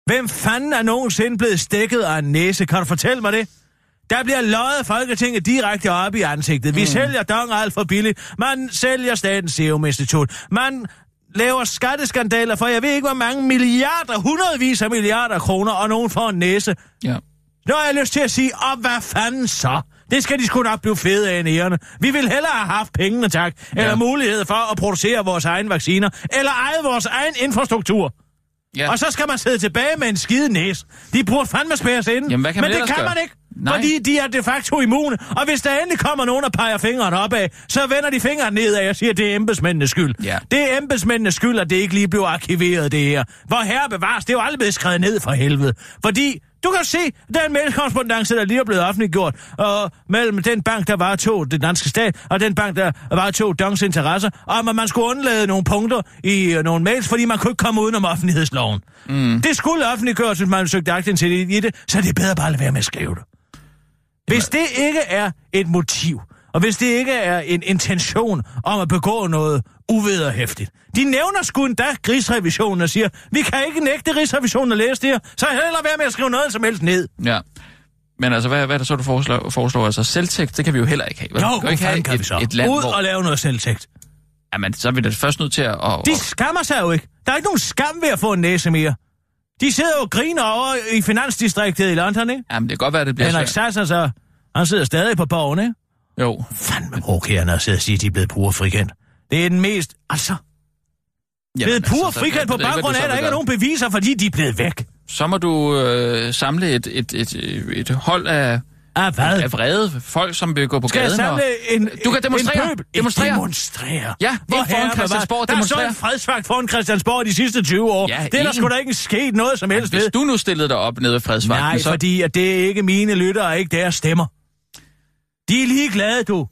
Hvem fanden er nogensinde blevet stikket af en næse? Kan du fortælle mig det? Der bliver løjet Folketinget direkte op i ansigtet. Vi mm. sælger dong alt for billigt. Man sælger Statens Serum Institut. Man laver skatteskandaler for jeg ved ikke, hvor mange milliarder, hundredvis af milliarder kroner, og nogen får en næse. ja. Nu har jeg lyst til at sige, og hvad fanden så? Det skal de sgu nok blive fede af ærerne. Vi vil hellere have haft pengene, tak. Eller Ja. mulighed for at producere vores egne vacciner. Eller eje vores egen infrastruktur. Ja. Og så skal man sidde tilbage med en skide næse. De burde fandme spæres ind. Jamen, hvad kan Men man det ellers kan gøre? man ikke, Nej. fordi de er de facto immune. Og hvis der endelig kommer nogen og peger fingeren opad, så vender de fingeren nedad og siger, at det er embedsmændenes skyld. Ja. Det er embedsmændenes skyld, at det ikke lige blev arkiveret, det her. Hvor herre bevares, det er jo aldrig blevet skrevet ned for helvede. Fordi du kan se, den mailkorrespondance, der lige er blevet offentliggjort, og mellem den bank, der var to, den danske stat, og den bank, der var to Dongs interesser, om at man skulle undlade nogle punkter i øh, nogle mails, fordi man kunne ikke komme udenom offentlighedsloven. Mm. Det skulle offentliggøres, hvis man søgte aktindsigt i det, så er det bedre bare at lade være med at skrive det. Hvis det ikke er et motiv Og hvis det ikke er en intention om at begå noget uvederhæftigt. De nævner sgu endda Rigsrevisionen og siger, vi kan ikke nægte Rigsrevisionen at læse det her, så heller være med at skrive noget som helst ned. Ja. Men altså, hvad, hvad er det så, du foreslår? foreslår? Altså, selvtægt, det kan vi jo heller ikke have. vel? Jo, kan ikke have kan et, vi så? et land, Ud hvor... og lave noget selvtægt. Jamen, så er vi da først nødt til at... Og, De skammer sig jo ikke. Der er ikke nogen skam ved at få en næse mere. De sidder jo og griner over i finansdistriktet i London, ikke? Jamen, det kan godt være, det bliver Henrik svært. Sasser, så han sidder stadig på borgen, ikke? Jo. Fandme provokerende at sidde og sige, at de er blevet pure frikendt. Det er den mest... Altså, blevet pure altså, frikendt på baggrund af, at der ikke er nogen beviser, fordi de er blevet væk. Så må du øh, samle et, et, et, et hold af, Ah, hvad? af vrede folk, som vil gå på Skal jeg gaden. samle og... en, Du kan demonstrere. En pøbel? Demonstrere. Demonstrere. Ja, Hvor ind foran Christiansborg. Der er så en fredsvagt foran Christiansborg de sidste 20 år. Ja, det er der sgu da ikke sket noget som helst Hvis du nu stillede dig op nede ved fredsvagten, Nej, så... fordi at det er ikke mine lyttere ikke deres stemmer. De er ligeglade, du.